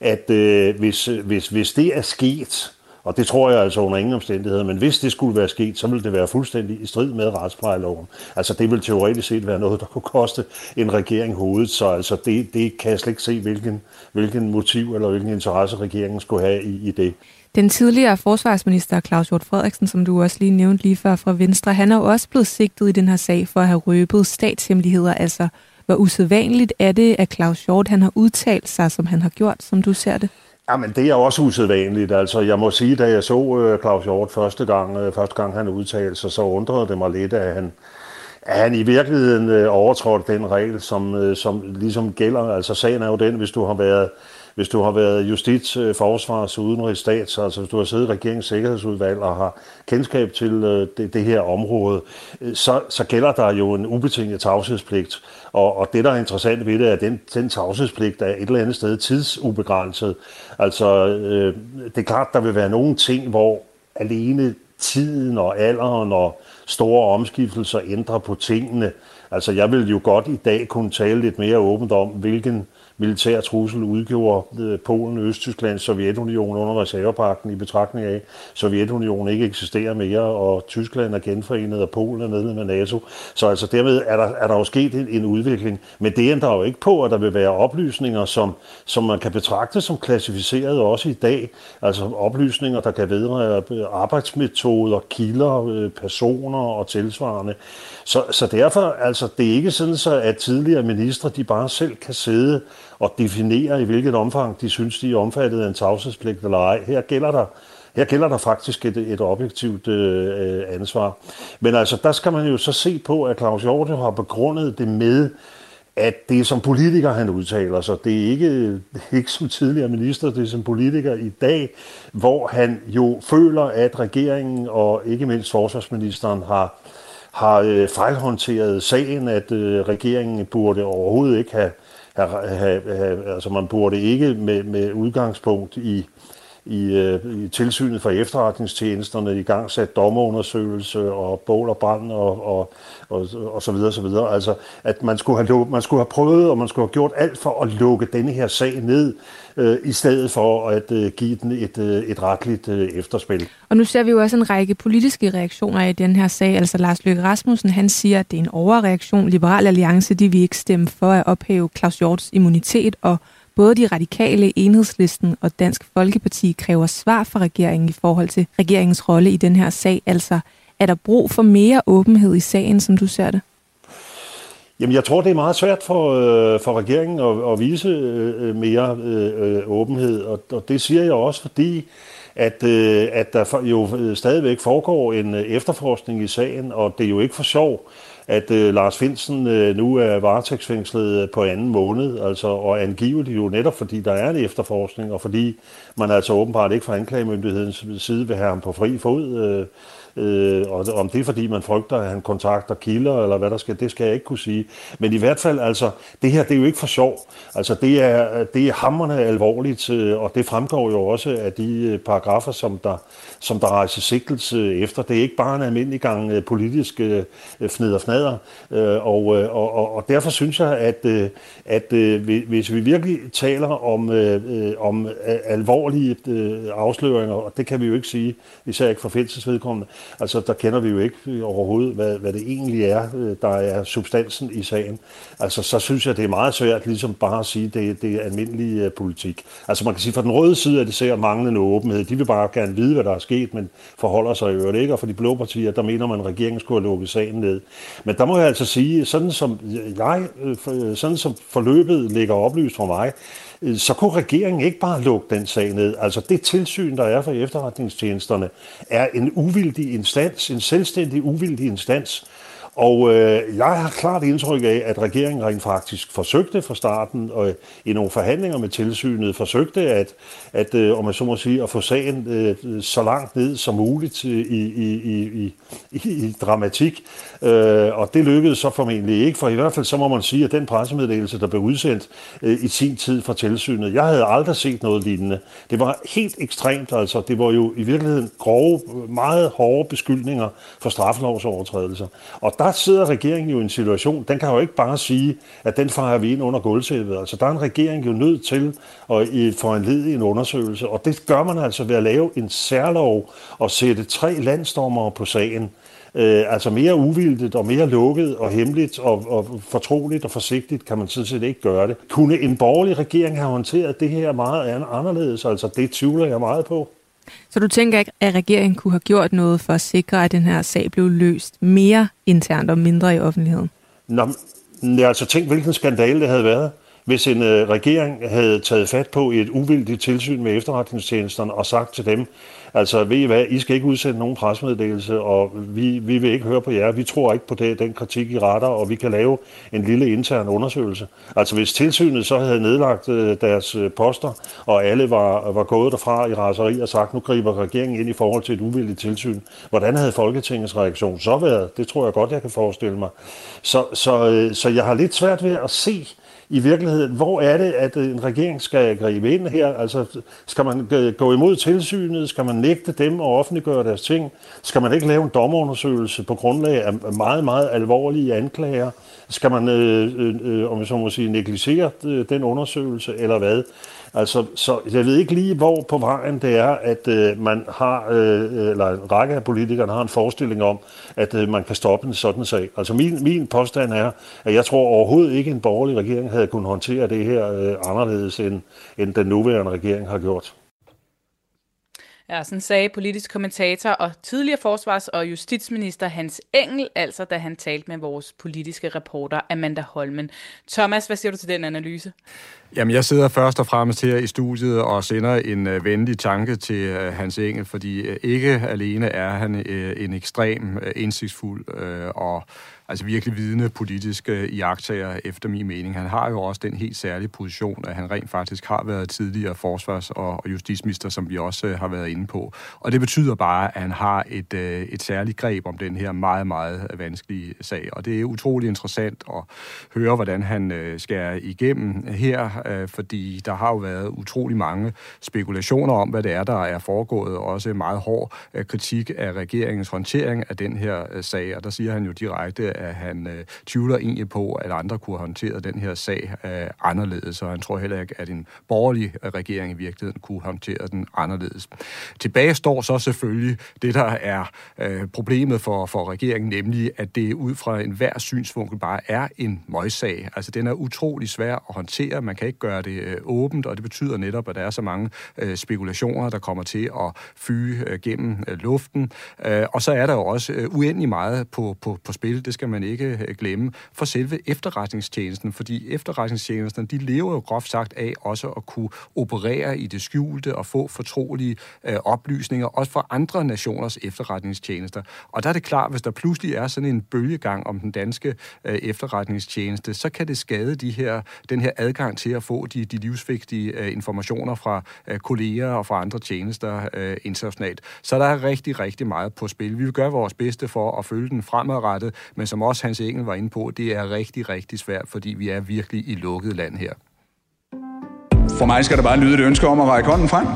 at øh, hvis, øh, hvis, hvis det er sket, og det tror jeg altså under ingen omstændigheder, men hvis det skulle være sket, så ville det være fuldstændig i strid med retsplejeloven. Altså det ville teoretisk set være noget, der kunne koste en regering hovedet, så altså det, det kan jeg slet ikke se, hvilken, hvilken motiv eller hvilken interesse regeringen skulle have i, i det. Den tidligere forsvarsminister Claus Hjort Frederiksen, som du også lige nævnte lige før fra Venstre, han er jo også blevet sigtet i den her sag for at have røbet statshemmeligheder, altså hvor usædvanligt er det, at Claus Hjort han har udtalt sig, som han har gjort, som du ser det? Jamen, det er også usædvanligt. Altså, jeg må sige, da jeg så øh, Claus Hjort første gang, øh, første gang han udtalte sig, så undrede det mig lidt, at han, at han i virkeligheden øh, overtrådte den regel, som, som ligesom gælder. Altså, sagen er jo den, hvis du har været hvis du har været justits-, øh, forsvars- udenrigsstats, altså hvis du har siddet i regeringens sikkerhedsudvalg og har kendskab til øh, det, det her område, øh, så, så gælder der jo en ubetinget tavshedspligt. Og, og det, der er interessant ved det, er, at den, den tavshedspligt er et eller andet sted tidsubegrænset. Altså, øh, det er klart, der vil være nogle ting, hvor alene tiden og alderen og store omskiftelser ændrer på tingene. Altså, jeg vil jo godt i dag kunne tale lidt mere åbent om, hvilken militær trussel udgjorde øh, Polen, Østtyskland, Sovjetunionen under reservepakten i betragtning af, at Sovjetunionen ikke eksisterer mere, og Tyskland er genforenet, og Polen er medlem af NATO. Så altså dermed er der, er der jo sket en, en udvikling. Men det ændrer jo ikke på, at der vil være oplysninger, som, som man kan betragte som klassificeret også i dag. Altså oplysninger, der kan vedrøre øh, arbejdsmetoder, kilder, øh, personer og tilsvarende. Så, så derfor, altså, det er ikke sådan, så at tidligere ministre, de bare selv kan sidde og definere, i hvilket omfang de synes, de er omfattet af en tavshedspligt eller ej. Her gælder der, her gælder der faktisk et, et objektivt øh, øh ansvar. Men altså, der skal man jo så se på, at Claus Hjort har begrundet det med, at det er som politiker, han udtaler sig. Det er ikke, ikke som tidligere minister, det er som politiker i dag, hvor han jo føler, at regeringen og ikke mindst forsvarsministeren har har øh, fejlhåndteret sagen, at øh, regeringen burde overhovedet ikke have, have, øh, have, øh, altså man burde ikke med, med udgangspunkt i, i, øh, i tilsynet for efterretningstjenesterne i gang sat dommerundersøgelse og bål og brand og, og, og, og så videre, så videre. Altså, at man skulle, have, man skulle have prøvet, og man skulle have gjort alt for at lukke denne her sag ned, øh, i stedet for at øh, give den et, øh, et retligt øh, efterspil. Og nu ser vi jo også en række politiske reaktioner i den her sag. Altså Lars Løkke Rasmussen, han siger, at det er en overreaktion. Liberal Alliance, de vil ikke stemme for at ophæve Claus Hjorts immunitet, og både de radikale, enhedslisten og Dansk Folkeparti kræver svar fra regeringen i forhold til regeringens rolle i den her sag. Altså, er der brug for mere åbenhed i sagen, som du ser det? Jamen, jeg tror, det er meget svært for, øh, for regeringen at, at vise øh, øh mere øh, åbenhed, og, og det siger jeg også, fordi at, øh, at der jo øh, stadigvæk foregår en øh, efterforskning i sagen, og det er jo ikke for sjov, at øh, Lars Finsen øh, nu er varetægtsfængslet øh, på anden måned, altså, og angiveligt jo netop fordi der er en efterforskning, og fordi man altså åbenbart ikke fra anklagemyndighedens side vil have ham på fri fod. Øh, Øh, og om det er fordi, man frygter, at han kontakter kilder, eller hvad der skal, det skal jeg ikke kunne sige. Men i hvert fald, altså, det her, det er jo ikke for sjov. Altså, det er, det er hammerne alvorligt, øh, og det fremgår jo også af de øh, paragrafer, som der, som der rejser sigtelse efter. Det er ikke bare en almindelig gang øh, politisk øh, fneder fnader. Og, og, og, og derfor synes jeg, at, at hvis vi virkelig taler om, om alvorlige afsløringer, og det kan vi jo ikke sige, især ikke for fællesvedkommende, Altså, der kender vi jo ikke overhovedet, hvad, hvad det egentlig er, øh, der er substansen i sagen. Altså, så synes jeg, det er meget svært ligesom bare at sige, det, det er almindelig uh, politik. Altså, man kan sige, fra den røde side, at det ser manglende åbenhed. De vil bare gerne vide, hvad der er sket, men forholder sig i øvrigt ikke. Og for de blå partier, der mener man, at regeringen skulle have lukket sagen ned. Men der må jeg altså sige, sådan som øh, jeg, sådan som forløbet ligger oplyst for mig, Øh, så kunne regeringen ikke bare lukke den sag ned. Altså det tilsyn, der er for efterretningstjenesterne, er en uvildig instans, en selvstændig uvildig instans, og øh, jeg har klart indtryk af, at regeringen rent faktisk forsøgte fra starten, og i nogle forhandlinger med tilsynet, forsøgte at, at øh, om man så må sige, at få sagen øh, så langt ned som muligt i, i, i, i, i dramatik. Øh, og det lykkedes så formentlig ikke, for i hvert fald så må man sige, at den pressemeddelelse, der blev udsendt øh, i sin tid fra tilsynet, jeg havde aldrig set noget lignende. Det var helt ekstremt, altså. Det var jo i virkeligheden grove, meget hårde beskyldninger for straffelovsovertrædelser. Og der sidder regeringen jo i en situation, den kan jo ikke bare sige, at den farer vi ind under gulvtæppet. Altså der er en regering jo nødt til at få en led i en undersøgelse, og det gør man altså ved at lave en særlov og sætte tre landsdommere på sagen. Øh, altså mere uvildigt og mere lukket og hemmeligt og, og fortroligt og forsigtigt kan man sådan set ikke gøre det. Kunne en borgerlig regering have håndteret det her meget anderledes? Altså det tvivler jeg meget på. Så du tænker ikke, at regeringen kunne have gjort noget for at sikre, at den her sag blev løst mere internt og mindre i offentligheden? Nå, jeg altså tænk, hvilken skandale det havde været hvis en øh, regering havde taget fat på et uvildigt tilsyn med efterretningstjenesterne og sagt til dem, altså ved I hvad, I skal ikke udsende nogen presmeddelelse, og vi, vi vil ikke høre på jer, vi tror ikke på det, den kritik, I retter, og vi kan lave en lille intern undersøgelse. Altså hvis tilsynet så havde nedlagt øh, deres øh, poster, og alle var, var gået derfra i raseri og sagt, nu griber regeringen ind i forhold til et uvildigt tilsyn, hvordan havde Folketingets reaktion så været? Det tror jeg godt, jeg kan forestille mig. Så, så, øh, så jeg har lidt svært ved at se, i virkeligheden, hvor er det, at en regering skal gribe ind her? Altså, skal man gå imod tilsynet? Skal man nægte dem og offentliggøre deres ting? Skal man ikke lave en dommerundersøgelse på grundlag af meget, meget alvorlige anklager? Skal man, øh, øh, øh om jeg så må sige, negligere øh, den undersøgelse, eller hvad? Altså, så jeg ved ikke lige, hvor på vejen det er, at øh, man har, øh, øh, eller en række af politikerne har en forestilling om, at øh, man kan stoppe en sådan sag. Altså min, min påstand er, at jeg tror overhovedet ikke, en borgerlig regering havde kunnet håndtere det her øh, anderledes, end, end den nuværende regering har gjort. Ja, sådan sagde politisk kommentator og tidligere forsvars- og justitsminister Hans Engel, altså da han talte med vores politiske reporter Amanda Holmen. Thomas, hvad siger du til den analyse? Jamen, jeg sidder først og fremmest her i studiet og sender en uh, venlig tanke til uh, Hans Engel, fordi uh, ikke alene er han uh, en ekstrem uh, indsigtsfuld uh, og altså virkelig vidende politiske øh, iagtager efter min mening. Han har jo også den helt særlige position, at han rent faktisk har været tidligere forsvars- og justitsminister, som vi også øh, har været inde på. Og det betyder bare, at han har et, øh, et særligt greb om den her meget, meget vanskelige sag. Og det er utrolig interessant at høre, hvordan han skærer igennem her, fordi der har jo været utrolig mange spekulationer om, hvad det er, der er foregået, og også meget hård kritik af regeringens håndtering af den her sag. Og der siger han jo direkte, at han øh, tvivler egentlig på, at andre kunne have håndteret den her sag øh, anderledes, og han tror heller ikke, at en borgerlig øh, regering i virkeligheden kunne håndtere den anderledes. Tilbage står så selvfølgelig det, der er øh, problemet for, for regeringen, nemlig at det ud fra enhver synsvinkel bare er en møgssag. Altså den er utrolig svær at håndtere, man kan ikke gøre det øh, åbent, og det betyder netop, at der er så mange øh, spekulationer, der kommer til at fyge øh, gennem øh, luften. Øh, og så er der jo også øh, uendelig meget på, på, på spil, det skal skal man ikke øh, glemme, for selve efterretningstjenesten, fordi efterretningstjenesten, de lever jo groft sagt af også at kunne operere i det skjulte og få fortrolige øh, oplysninger, også fra andre nationers efterretningstjenester. Og der er det klart, hvis der pludselig er sådan en bølgegang om den danske øh, efterretningstjeneste, så kan det skade de her, den her adgang til at få de, de livsvigtige øh, informationer fra øh, kolleger og fra andre tjenester øh, internationalt. Så der er rigtig, rigtig meget på spil. Vi vil gøre vores bedste for at følge den fremadrettet, men som også Hans Engel var inde på, det er rigtig, rigtig svært, fordi vi er virkelig i lukket land her. For mig skal der bare lyde et ønske om at række hånden frem.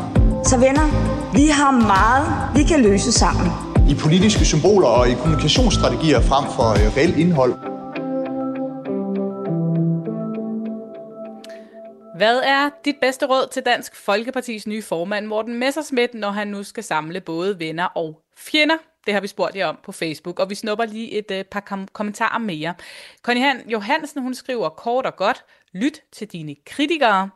Så venner, vi har meget, vi kan løse sammen. I politiske symboler og i kommunikationsstrategier frem for øh, reelt indhold. Hvad er dit bedste råd til Dansk Folkepartis nye formand, Morten Messersmith, når han nu skal samle både venner og fjender? Det har vi spurgt jer om på Facebook, og vi snupper lige et uh, par kom- kommentarer mere. Connie Han Johansen, hun skriver kort og godt, lyt til dine kritikere.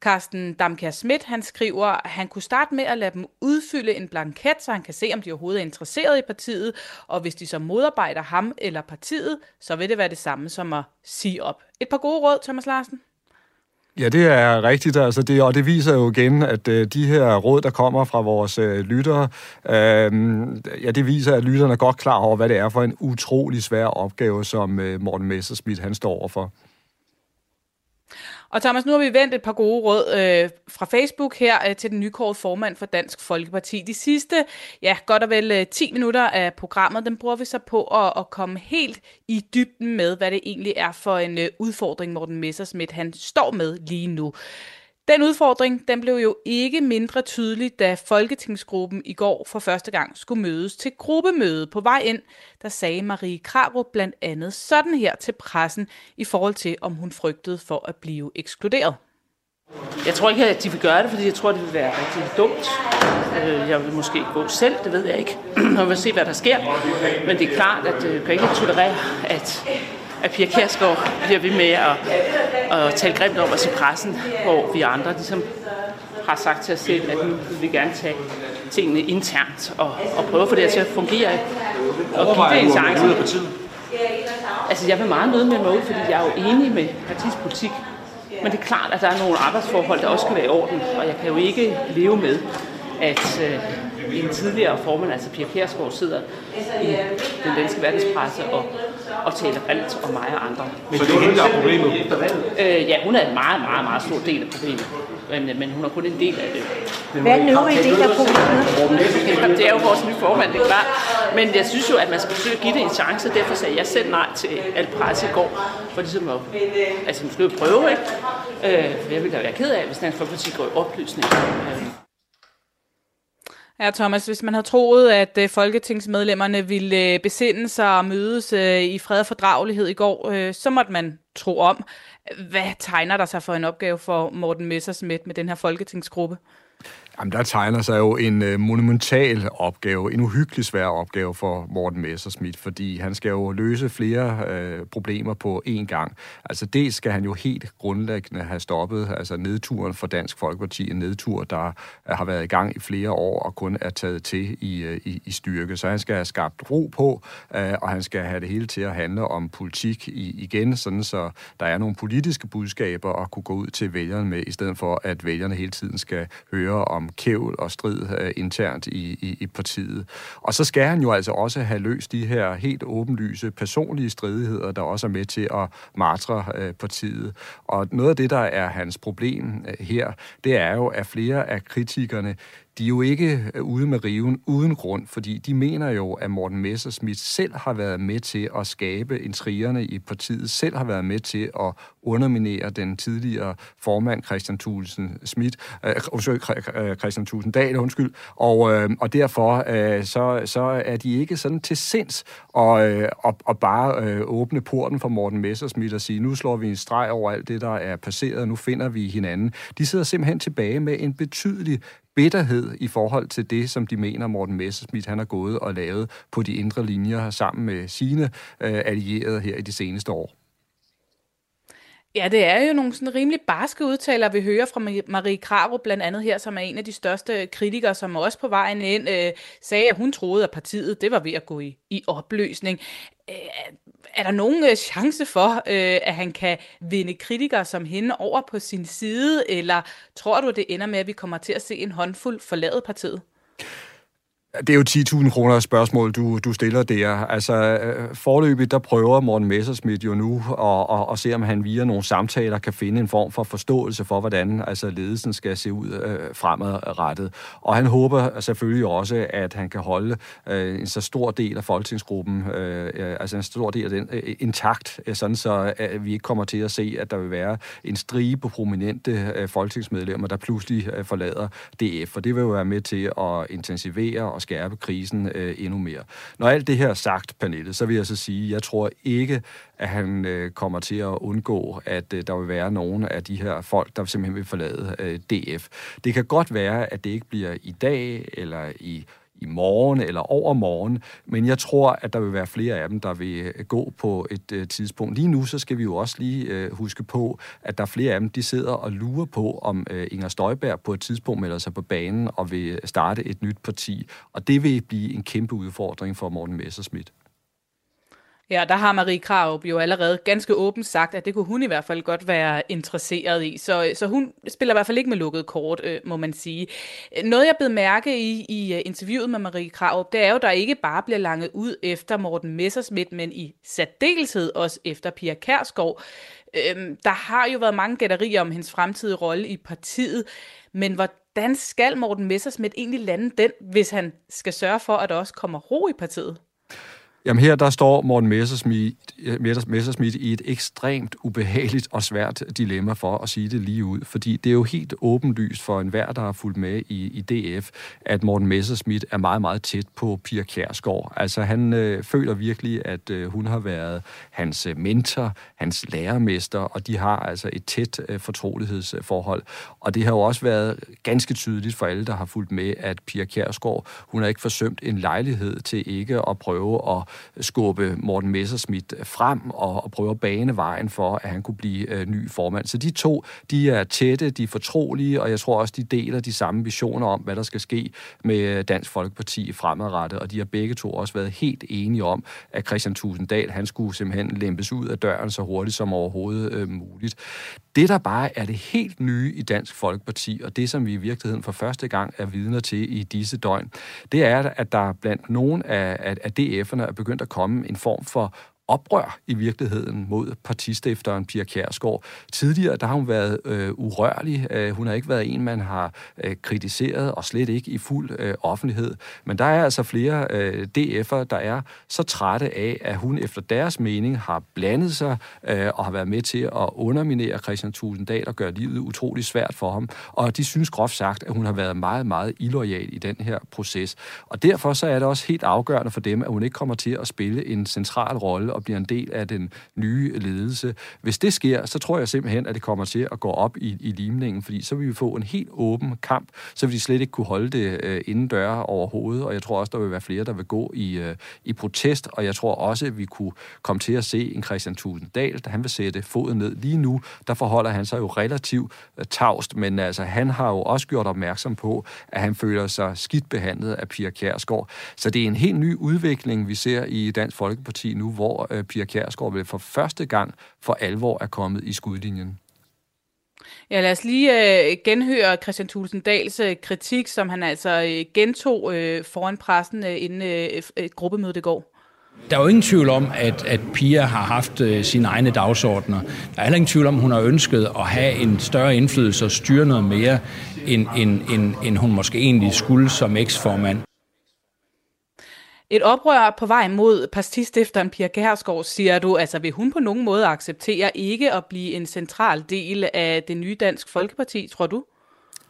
Carsten Damkær Schmidt, han skriver, at han kunne starte med at lade dem udfylde en blanket, så han kan se, om de overhovedet er interesseret i partiet, og hvis de så modarbejder ham eller partiet, så vil det være det samme som at sige op. Et par gode råd, Thomas Larsen? Ja, det er rigtigt, altså det, og det viser jo igen, at øh, de her råd, der kommer fra vores øh, lyttere, øh, ja, det viser, at lytterne er godt klar over, hvad det er for en utrolig svær opgave, som øh, Morten Messerschmidt han står overfor. Og Thomas, nu har vi vendt et par gode råd øh, fra Facebook her øh, til den nykårede formand for Dansk Folkeparti. De sidste, ja, godt og vel øh, 10 minutter af programmet, den bruger vi så på at, at komme helt i dybden med, hvad det egentlig er for en øh, udfordring, Morten Messersmith han står med lige nu. Den udfordring den blev jo ikke mindre tydelig, da Folketingsgruppen i går for første gang skulle mødes til gruppemøde på vej ind. Der sagde Marie Krarup blandt andet sådan her til pressen i forhold til, om hun frygtede for at blive ekskluderet. Jeg tror ikke, at de vil gøre det, fordi jeg tror, det vil være rigtig dumt. Øh, jeg vil måske gå selv, det ved jeg ikke. Og vil se, hvad der sker. Men det er klart, at du kan ikke tolerere, at at Pia Kærsgaard bliver ved med at, at tale grimt om os i pressen, hvor vi andre ligesom har sagt til os selv, at nu vil vi gerne tage tingene internt og, og prøve at få det til at fungere og give det en chance. Altså, jeg vil meget møde med mig fordi jeg er jo enig med partiets politik. Men det er klart, at der er nogle arbejdsforhold, der også skal være i orden, og jeg kan jo ikke leve med, at øh, en tidligere formand, altså Pia Kjærsgaard, sidder i den danske verdenspresse og, og taler alt om mig og andre. Men så det er hende, der er problemet? Øh, ja, hun er en meget, meget, meget stor del af problemet. Men, men hun er kun en del af det. Hvad er den øvrige del af problemet? Det er jo vores nye formand, det er klart. Men jeg synes jo, at man skal forsøge at give det en chance. Derfor sagde jeg selv nej til alt pres i går. For ligesom at, altså, nu skal jo prøve, ikke? Øh, jeg ville da være ked af, hvis Dansk Folkeparti går i oplysning. Øh. Ja, Thomas, hvis man havde troet, at øh, folketingsmedlemmerne ville øh, besinde sig og mødes øh, i fred og fordragelighed i går, øh, så måtte man tro om. Hvad tegner der sig for en opgave for Morten Messersmith med den her folketingsgruppe? Jamen, der tegner sig jo en øh, monumental opgave, en uhyggelig svær opgave for Morten Messerschmidt, fordi han skal jo løse flere øh, problemer på én gang. Altså, det skal han jo helt grundlæggende have stoppet, altså nedturen for Dansk Folkeparti, en nedtur, der øh, har været i gang i flere år og kun er taget til i, øh, i, i styrke. Så han skal have skabt ro på, øh, og han skal have det hele til at handle om politik i, igen, sådan så der er nogle politiske budskaber at kunne gå ud til vælgerne med, i stedet for at vælgerne hele tiden skal høre om kævl og strid uh, internt i, i, i partiet. Og så skal han jo altså også have løst de her helt åbenlyse personlige stridigheder, der også er med til at martre uh, partiet. Og noget af det, der er hans problem uh, her, det er jo, at flere af kritikerne de er jo ikke øh, ude med riven uden grund, fordi de mener jo, at Morten Messerschmidt selv har været med til at skabe intrigerne i partiet, selv har været med til at underminere den tidligere formand Christian Thulsen Schmidt, øh, øh Christian Thulsen Dahl, undskyld, og, øh, og derfor øh, så, så er de ikke sådan til sinds og, øh, og, og bare øh, åbne porten for Morten Messerschmidt og sige, nu slår vi en streg over alt det, der er passeret, nu finder vi hinanden. De sidder simpelthen tilbage med en betydelig bitterhed i forhold til det, som de mener, Morten Messerschmidt han har gået og lavet på de indre linjer sammen med sine øh, allierede her i de seneste år. Ja, det er jo nogle sådan rimelig barske udtaler, vi hører fra Marie Krarup blandt andet her, som er en af de største kritikere, som også på vejen ind øh, sagde, at hun troede, at partiet det var ved at gå i, i opløsning. Øh, er der nogen øh, chance for, øh, at han kan vinde kritikere som hende over på sin side, eller tror du, det ender med, at vi kommer til at se en håndfuld forlade partiet? Det er jo 10.000 kroner spørgsmål, du, du stiller der. Altså, øh, forløbigt, der prøver Morten Messersmith jo nu at, at, at se, om han via nogle samtaler kan finde en form for forståelse for, hvordan altså, ledelsen skal se ud øh, fremadrettet. Og han håber selvfølgelig også, at han kan holde øh, en så stor del af folketingsgruppen, øh, øh altså en stor del af den, øh, intakt, øh, sådan så at vi ikke kommer til at se, at der vil være en stribe prominente øh, folketingsmedlemmer, der pludselig øh, forlader DF. For det vil jo være med til at intensivere og skærpe krisen øh, endnu mere. Når alt det her er sagt, Pernille, så vil jeg så sige, jeg tror ikke, at han øh, kommer til at undgå, at øh, der vil være nogle af de her folk, der simpelthen vil forlade øh, DF. Det kan godt være, at det ikke bliver i dag eller i i morgen eller over morgen, men jeg tror, at der vil være flere af dem, der vil øh, gå på et øh, tidspunkt. Lige nu, så skal vi jo også lige øh, huske på, at der er flere af dem, de sidder og lurer på, om øh, Inger Støjberg på et tidspunkt melder sig på banen og vil starte et nyt parti, og det vil blive en kæmpe udfordring for Morten Messerschmidt. Ja, der har Marie Krav jo allerede ganske åbent sagt, at det kunne hun i hvert fald godt være interesseret i. Så, så hun spiller i hvert fald ikke med lukket kort, øh, må man sige. Noget, jeg blev mærke i i øh, interviewet med Marie Krav, det er jo, der ikke bare bliver langet ud efter Morten Messersmith, men i særdeleshed også efter Pia Kærsgaard. Øhm, der har jo været mange gætterier om hendes fremtidige rolle i partiet, men hvordan skal Morten Messersmith egentlig lande den, hvis han skal sørge for, at der også kommer ro i partiet? Jamen her, der står Morten Messersmith, øh, Messersmith i et ekstremt ubehageligt og svært dilemma for at sige det lige ud, fordi det er jo helt åbenlyst for enhver, der har fulgt med i, i DF, at Morten Messersmith er meget, meget tæt på Pia Kjærsgaard. Altså han øh, føler virkelig, at øh, hun har været hans øh, mentor, hans lærermester, og de har altså et tæt øh, fortrolighedsforhold. Og det har jo også været ganske tydeligt for alle, der har fulgt med, at Pia Kjærsgaard, hun har ikke forsømt en lejlighed til ikke at prøve at skubbe Morten Messerschmidt frem og, og prøve at bane vejen for, at han kunne blive øh, ny formand. Så de to, de er tætte, de er fortrolige, og jeg tror også, de deler de samme visioner om, hvad der skal ske med øh, Dansk Folkeparti fremadrettet, og de har begge to også været helt enige om, at Christian Tusinddal, han skulle simpelthen lempes ud af døren så hurtigt som overhovedet øh, muligt. Det, der bare er det helt nye i Dansk Folkeparti, og det, som vi i virkeligheden for første gang er vidner til i disse døgn, det er, at der blandt nogle af, af, af DF'erne er begyndt at komme en form for oprør i virkeligheden mod partistifteren Pia Kjærsgaard. Tidligere der har hun været øh, urørlig. Øh, hun har ikke været en, man har øh, kritiseret, og slet ikke i fuld øh, offentlighed. Men der er altså flere øh, DF'er, der er så trætte af, at hun efter deres mening har blandet sig øh, og har været med til at underminere Christian Tusinddal og gøre livet utrolig svært for ham. Og de synes groft sagt, at hun har været meget, meget illoyal i den her proces. Og derfor så er det også helt afgørende for dem, at hun ikke kommer til at spille en central rolle og bliver en del af den nye ledelse. Hvis det sker, så tror jeg simpelthen, at det kommer til at gå op i, i limningen, fordi så vil vi få en helt åben kamp, så vil de slet ikke kunne holde det øh, inden døre overhovedet, og jeg tror også, der vil være flere, der vil gå i, øh, i protest, og jeg tror også, at vi kunne komme til at se en Christian Tusinddal, der han vil sætte foden ned. Lige nu, der forholder han sig jo relativt øh, tavst, men altså, han har jo også gjort opmærksom på, at han føler sig skidt behandlet af Pia Kjærsgaard. Så det er en helt ny udvikling, vi ser i Dansk Folkeparti nu, hvor øh, Pia Kjærsgaard vel for første gang for alvor er kommet i skudlinjen. Ja, lad os lige øh, genhøre Christian Tulsendals øh, kritik, som han altså øh, gentog øh, foran pressen øh, inden øh, et gruppemøde det går. Der er jo ingen tvivl om, at, at Pia har haft øh, sine egne dagsordner. Der er heller ingen tvivl om, at hun har ønsket at have en større indflydelse og styre noget mere, end, end, end, end hun måske egentlig skulle som eksformand. Et oprør på vej mod partistifteren Pia Kærsgaard, siger du, altså vil hun på nogen måde acceptere ikke at blive en central del af det nye Dansk Folkeparti, tror du?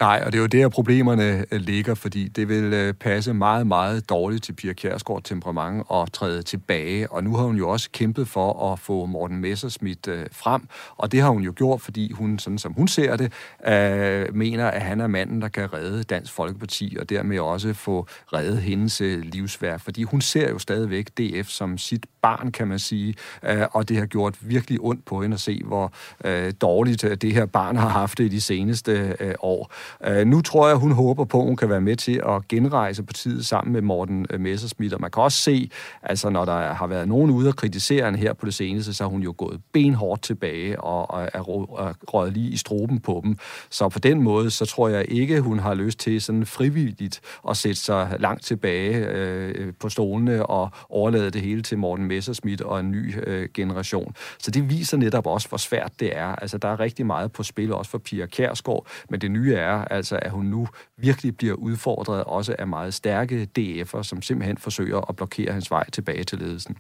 Nej, og det er jo der, problemerne øh, ligger, fordi det vil øh, passe meget, meget dårligt til Pia Kjærsgaard temperament at træde tilbage. Og nu har hun jo også kæmpet for at få Morten Messersmith øh, frem, og det har hun jo gjort, fordi hun, sådan som hun ser det, øh, mener, at han er manden, der kan redde Dansk Folkeparti, og dermed også få reddet hendes livsværk. Fordi hun ser jo stadigvæk DF som sit barn, kan man sige, øh, og det har gjort virkelig ondt på hende at se, hvor øh, dårligt øh, det her barn har haft det i de seneste øh, år. Øh, nu tror jeg, hun håber på, at hun kan være med til at genrejse partiet sammen med Morten øh, Messerschmidt, og man kan også se, altså når der har været nogen ude og kritisere hende her på det seneste, så har hun jo gået benhårdt tilbage og, og er røget lige i stroben på dem. Så på den måde, så tror jeg ikke, hun har lyst til sådan frivilligt at sætte sig langt tilbage øh, på stolene og overlade det hele til Morten Messerschmidt og en ny øh, generation. Så det viser netop også, hvor svært det er. Altså, der er rigtig meget på spil også for Pia Kærsgaard, men det nye er, altså at hun nu virkelig bliver udfordret også af meget stærke DF'er, som simpelthen forsøger at blokere hans vej tilbage til ledelsen.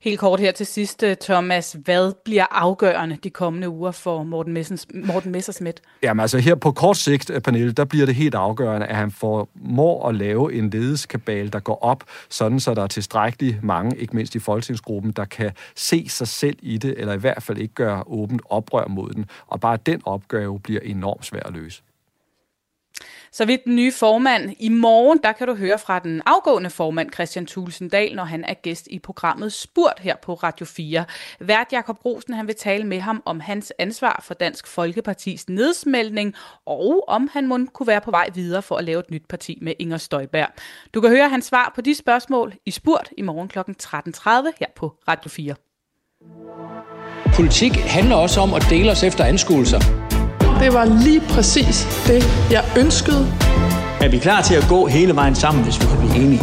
Helt kort her til sidst, øh, Thomas. Hvad bliver afgørende de kommende uger for Morten, Messens, Morten Messersmith? Jamen altså her på kort sigt, øh, Pernille, der bliver det helt afgørende, at han får må at lave en ledeskabal, der går op, sådan så der er tilstrækkeligt mange, ikke mindst i folketingsgruppen, der kan se sig selv i det, eller i hvert fald ikke gøre åbent oprør mod den. Og bare den opgave bliver enormt svær at løse. Så vidt den nye formand. I morgen, der kan du høre fra den afgående formand Christian Tulsendal, når han er gæst i programmet Spurt her på Radio 4. Vært Jakob Rosen, han vil tale med ham om hans ansvar for Dansk Folkepartis nedsmeltning, og om han må kunne være på vej videre for at lave et nyt parti med Inger Støjberg. Du kan høre hans svar på de spørgsmål i Spurt i morgen kl. 13.30 her på Radio 4. Politik handler også om at dele os efter anskuelser. Det var lige præcis det, jeg ønskede. Er vi klar til at gå hele vejen sammen, hvis vi kan blive enige?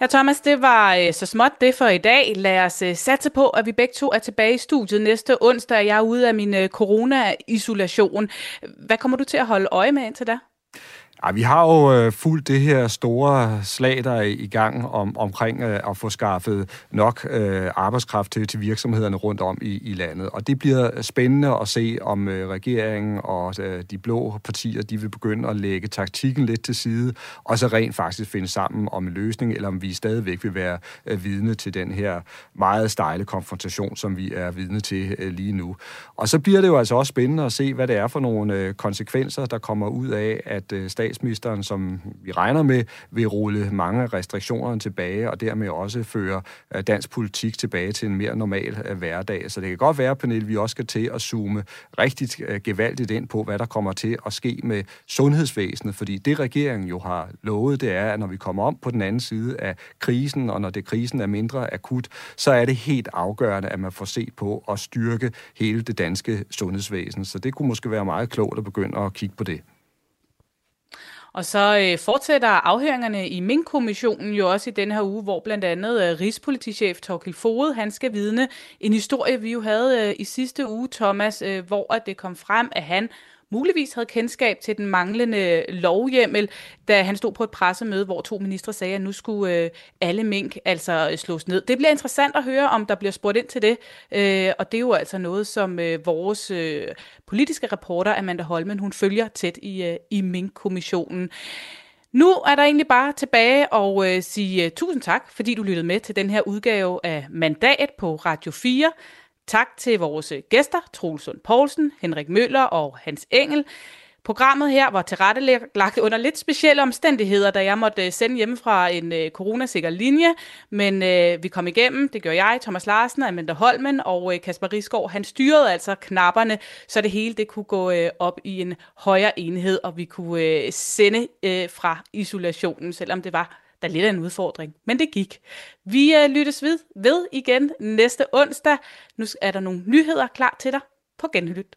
Ja, Thomas, det var øh, så småt det for i dag. Lad os øh, satse på, at vi begge to er tilbage i studiet næste onsdag. Jeg er ude af min øh, corona-isolation. Hvad kommer du til at holde øje med indtil da? Ja, vi har jo øh, fulgt det her store slag, der er i gang om, omkring øh, at få skaffet nok øh, arbejdskraft til, til virksomhederne rundt om i, i landet. Og det bliver spændende at se, om øh, regeringen og øh, de blå partier, de vil begynde at lægge taktikken lidt til side, og så rent faktisk finde sammen om en løsning, eller om vi stadigvæk vil være øh, vidne til den her meget stejle konfrontation, som vi er vidne til øh, lige nu. Og så bliver det jo altså også spændende at se, hvad det er for nogle øh, konsekvenser, der kommer ud af, at øh, statsministeren, som vi regner med, vil rulle mange af restriktionerne tilbage, og dermed også føre øh, dansk politik tilbage til en mere normal øh, hverdag. Så det kan godt være, Pernille, vi også skal til at zoome rigtig øh, gevaldigt ind på, hvad der kommer til at ske med sundhedsvæsenet, fordi det regeringen jo har lovet, det er, at når vi kommer om på den anden side af krisen, og når det krisen er mindre akut, så er det helt afgørende, at man får set på at styrke hele det danske sundhedsvæsen. Så det kunne måske være meget klogt at begynde at kigge på det. Og så øh, fortsætter afhøringerne i Mink-kommissionen jo også i den her uge, hvor blandt andet øh, Rigspolitichef Torkel Fode, han skal vidne en historie, vi jo havde øh, i sidste uge, Thomas, øh, hvor at det kom frem, at han muligvis havde kendskab til den manglende lovhjemmel, da han stod på et pressemøde, hvor to ministre sagde, at nu skulle øh, alle mink altså øh, slås ned. Det bliver interessant at høre, om der bliver spurgt ind til det, øh, og det er jo altså noget, som øh, vores øh, politiske reporter Amanda Holmen, hun følger tæt i, øh, i minkkommissionen. Nu er der egentlig bare tilbage og øh, sige uh, tusind tak, fordi du lyttede med til den her udgave af Mandat på Radio 4. Tak til vores gæster, Troels Sund Poulsen, Henrik Møller og Hans Engel. Programmet her var tilrettelagt under lidt specielle omstændigheder, da jeg måtte øh, sende hjemme fra en øh, coronasikker linje, men øh, vi kom igennem, det gør jeg, Thomas Larsen, Amanda Holmen og øh, Kasper Risgaard, han styrede altså knapperne, så det hele det kunne gå øh, op i en højere enhed, og vi kunne øh, sende øh, fra isolationen, selvom det var der er lidt af en udfordring, men det gik. Vi uh, lyttes ved, ved igen næste onsdag. Nu er der nogle nyheder klar til dig på genlyt.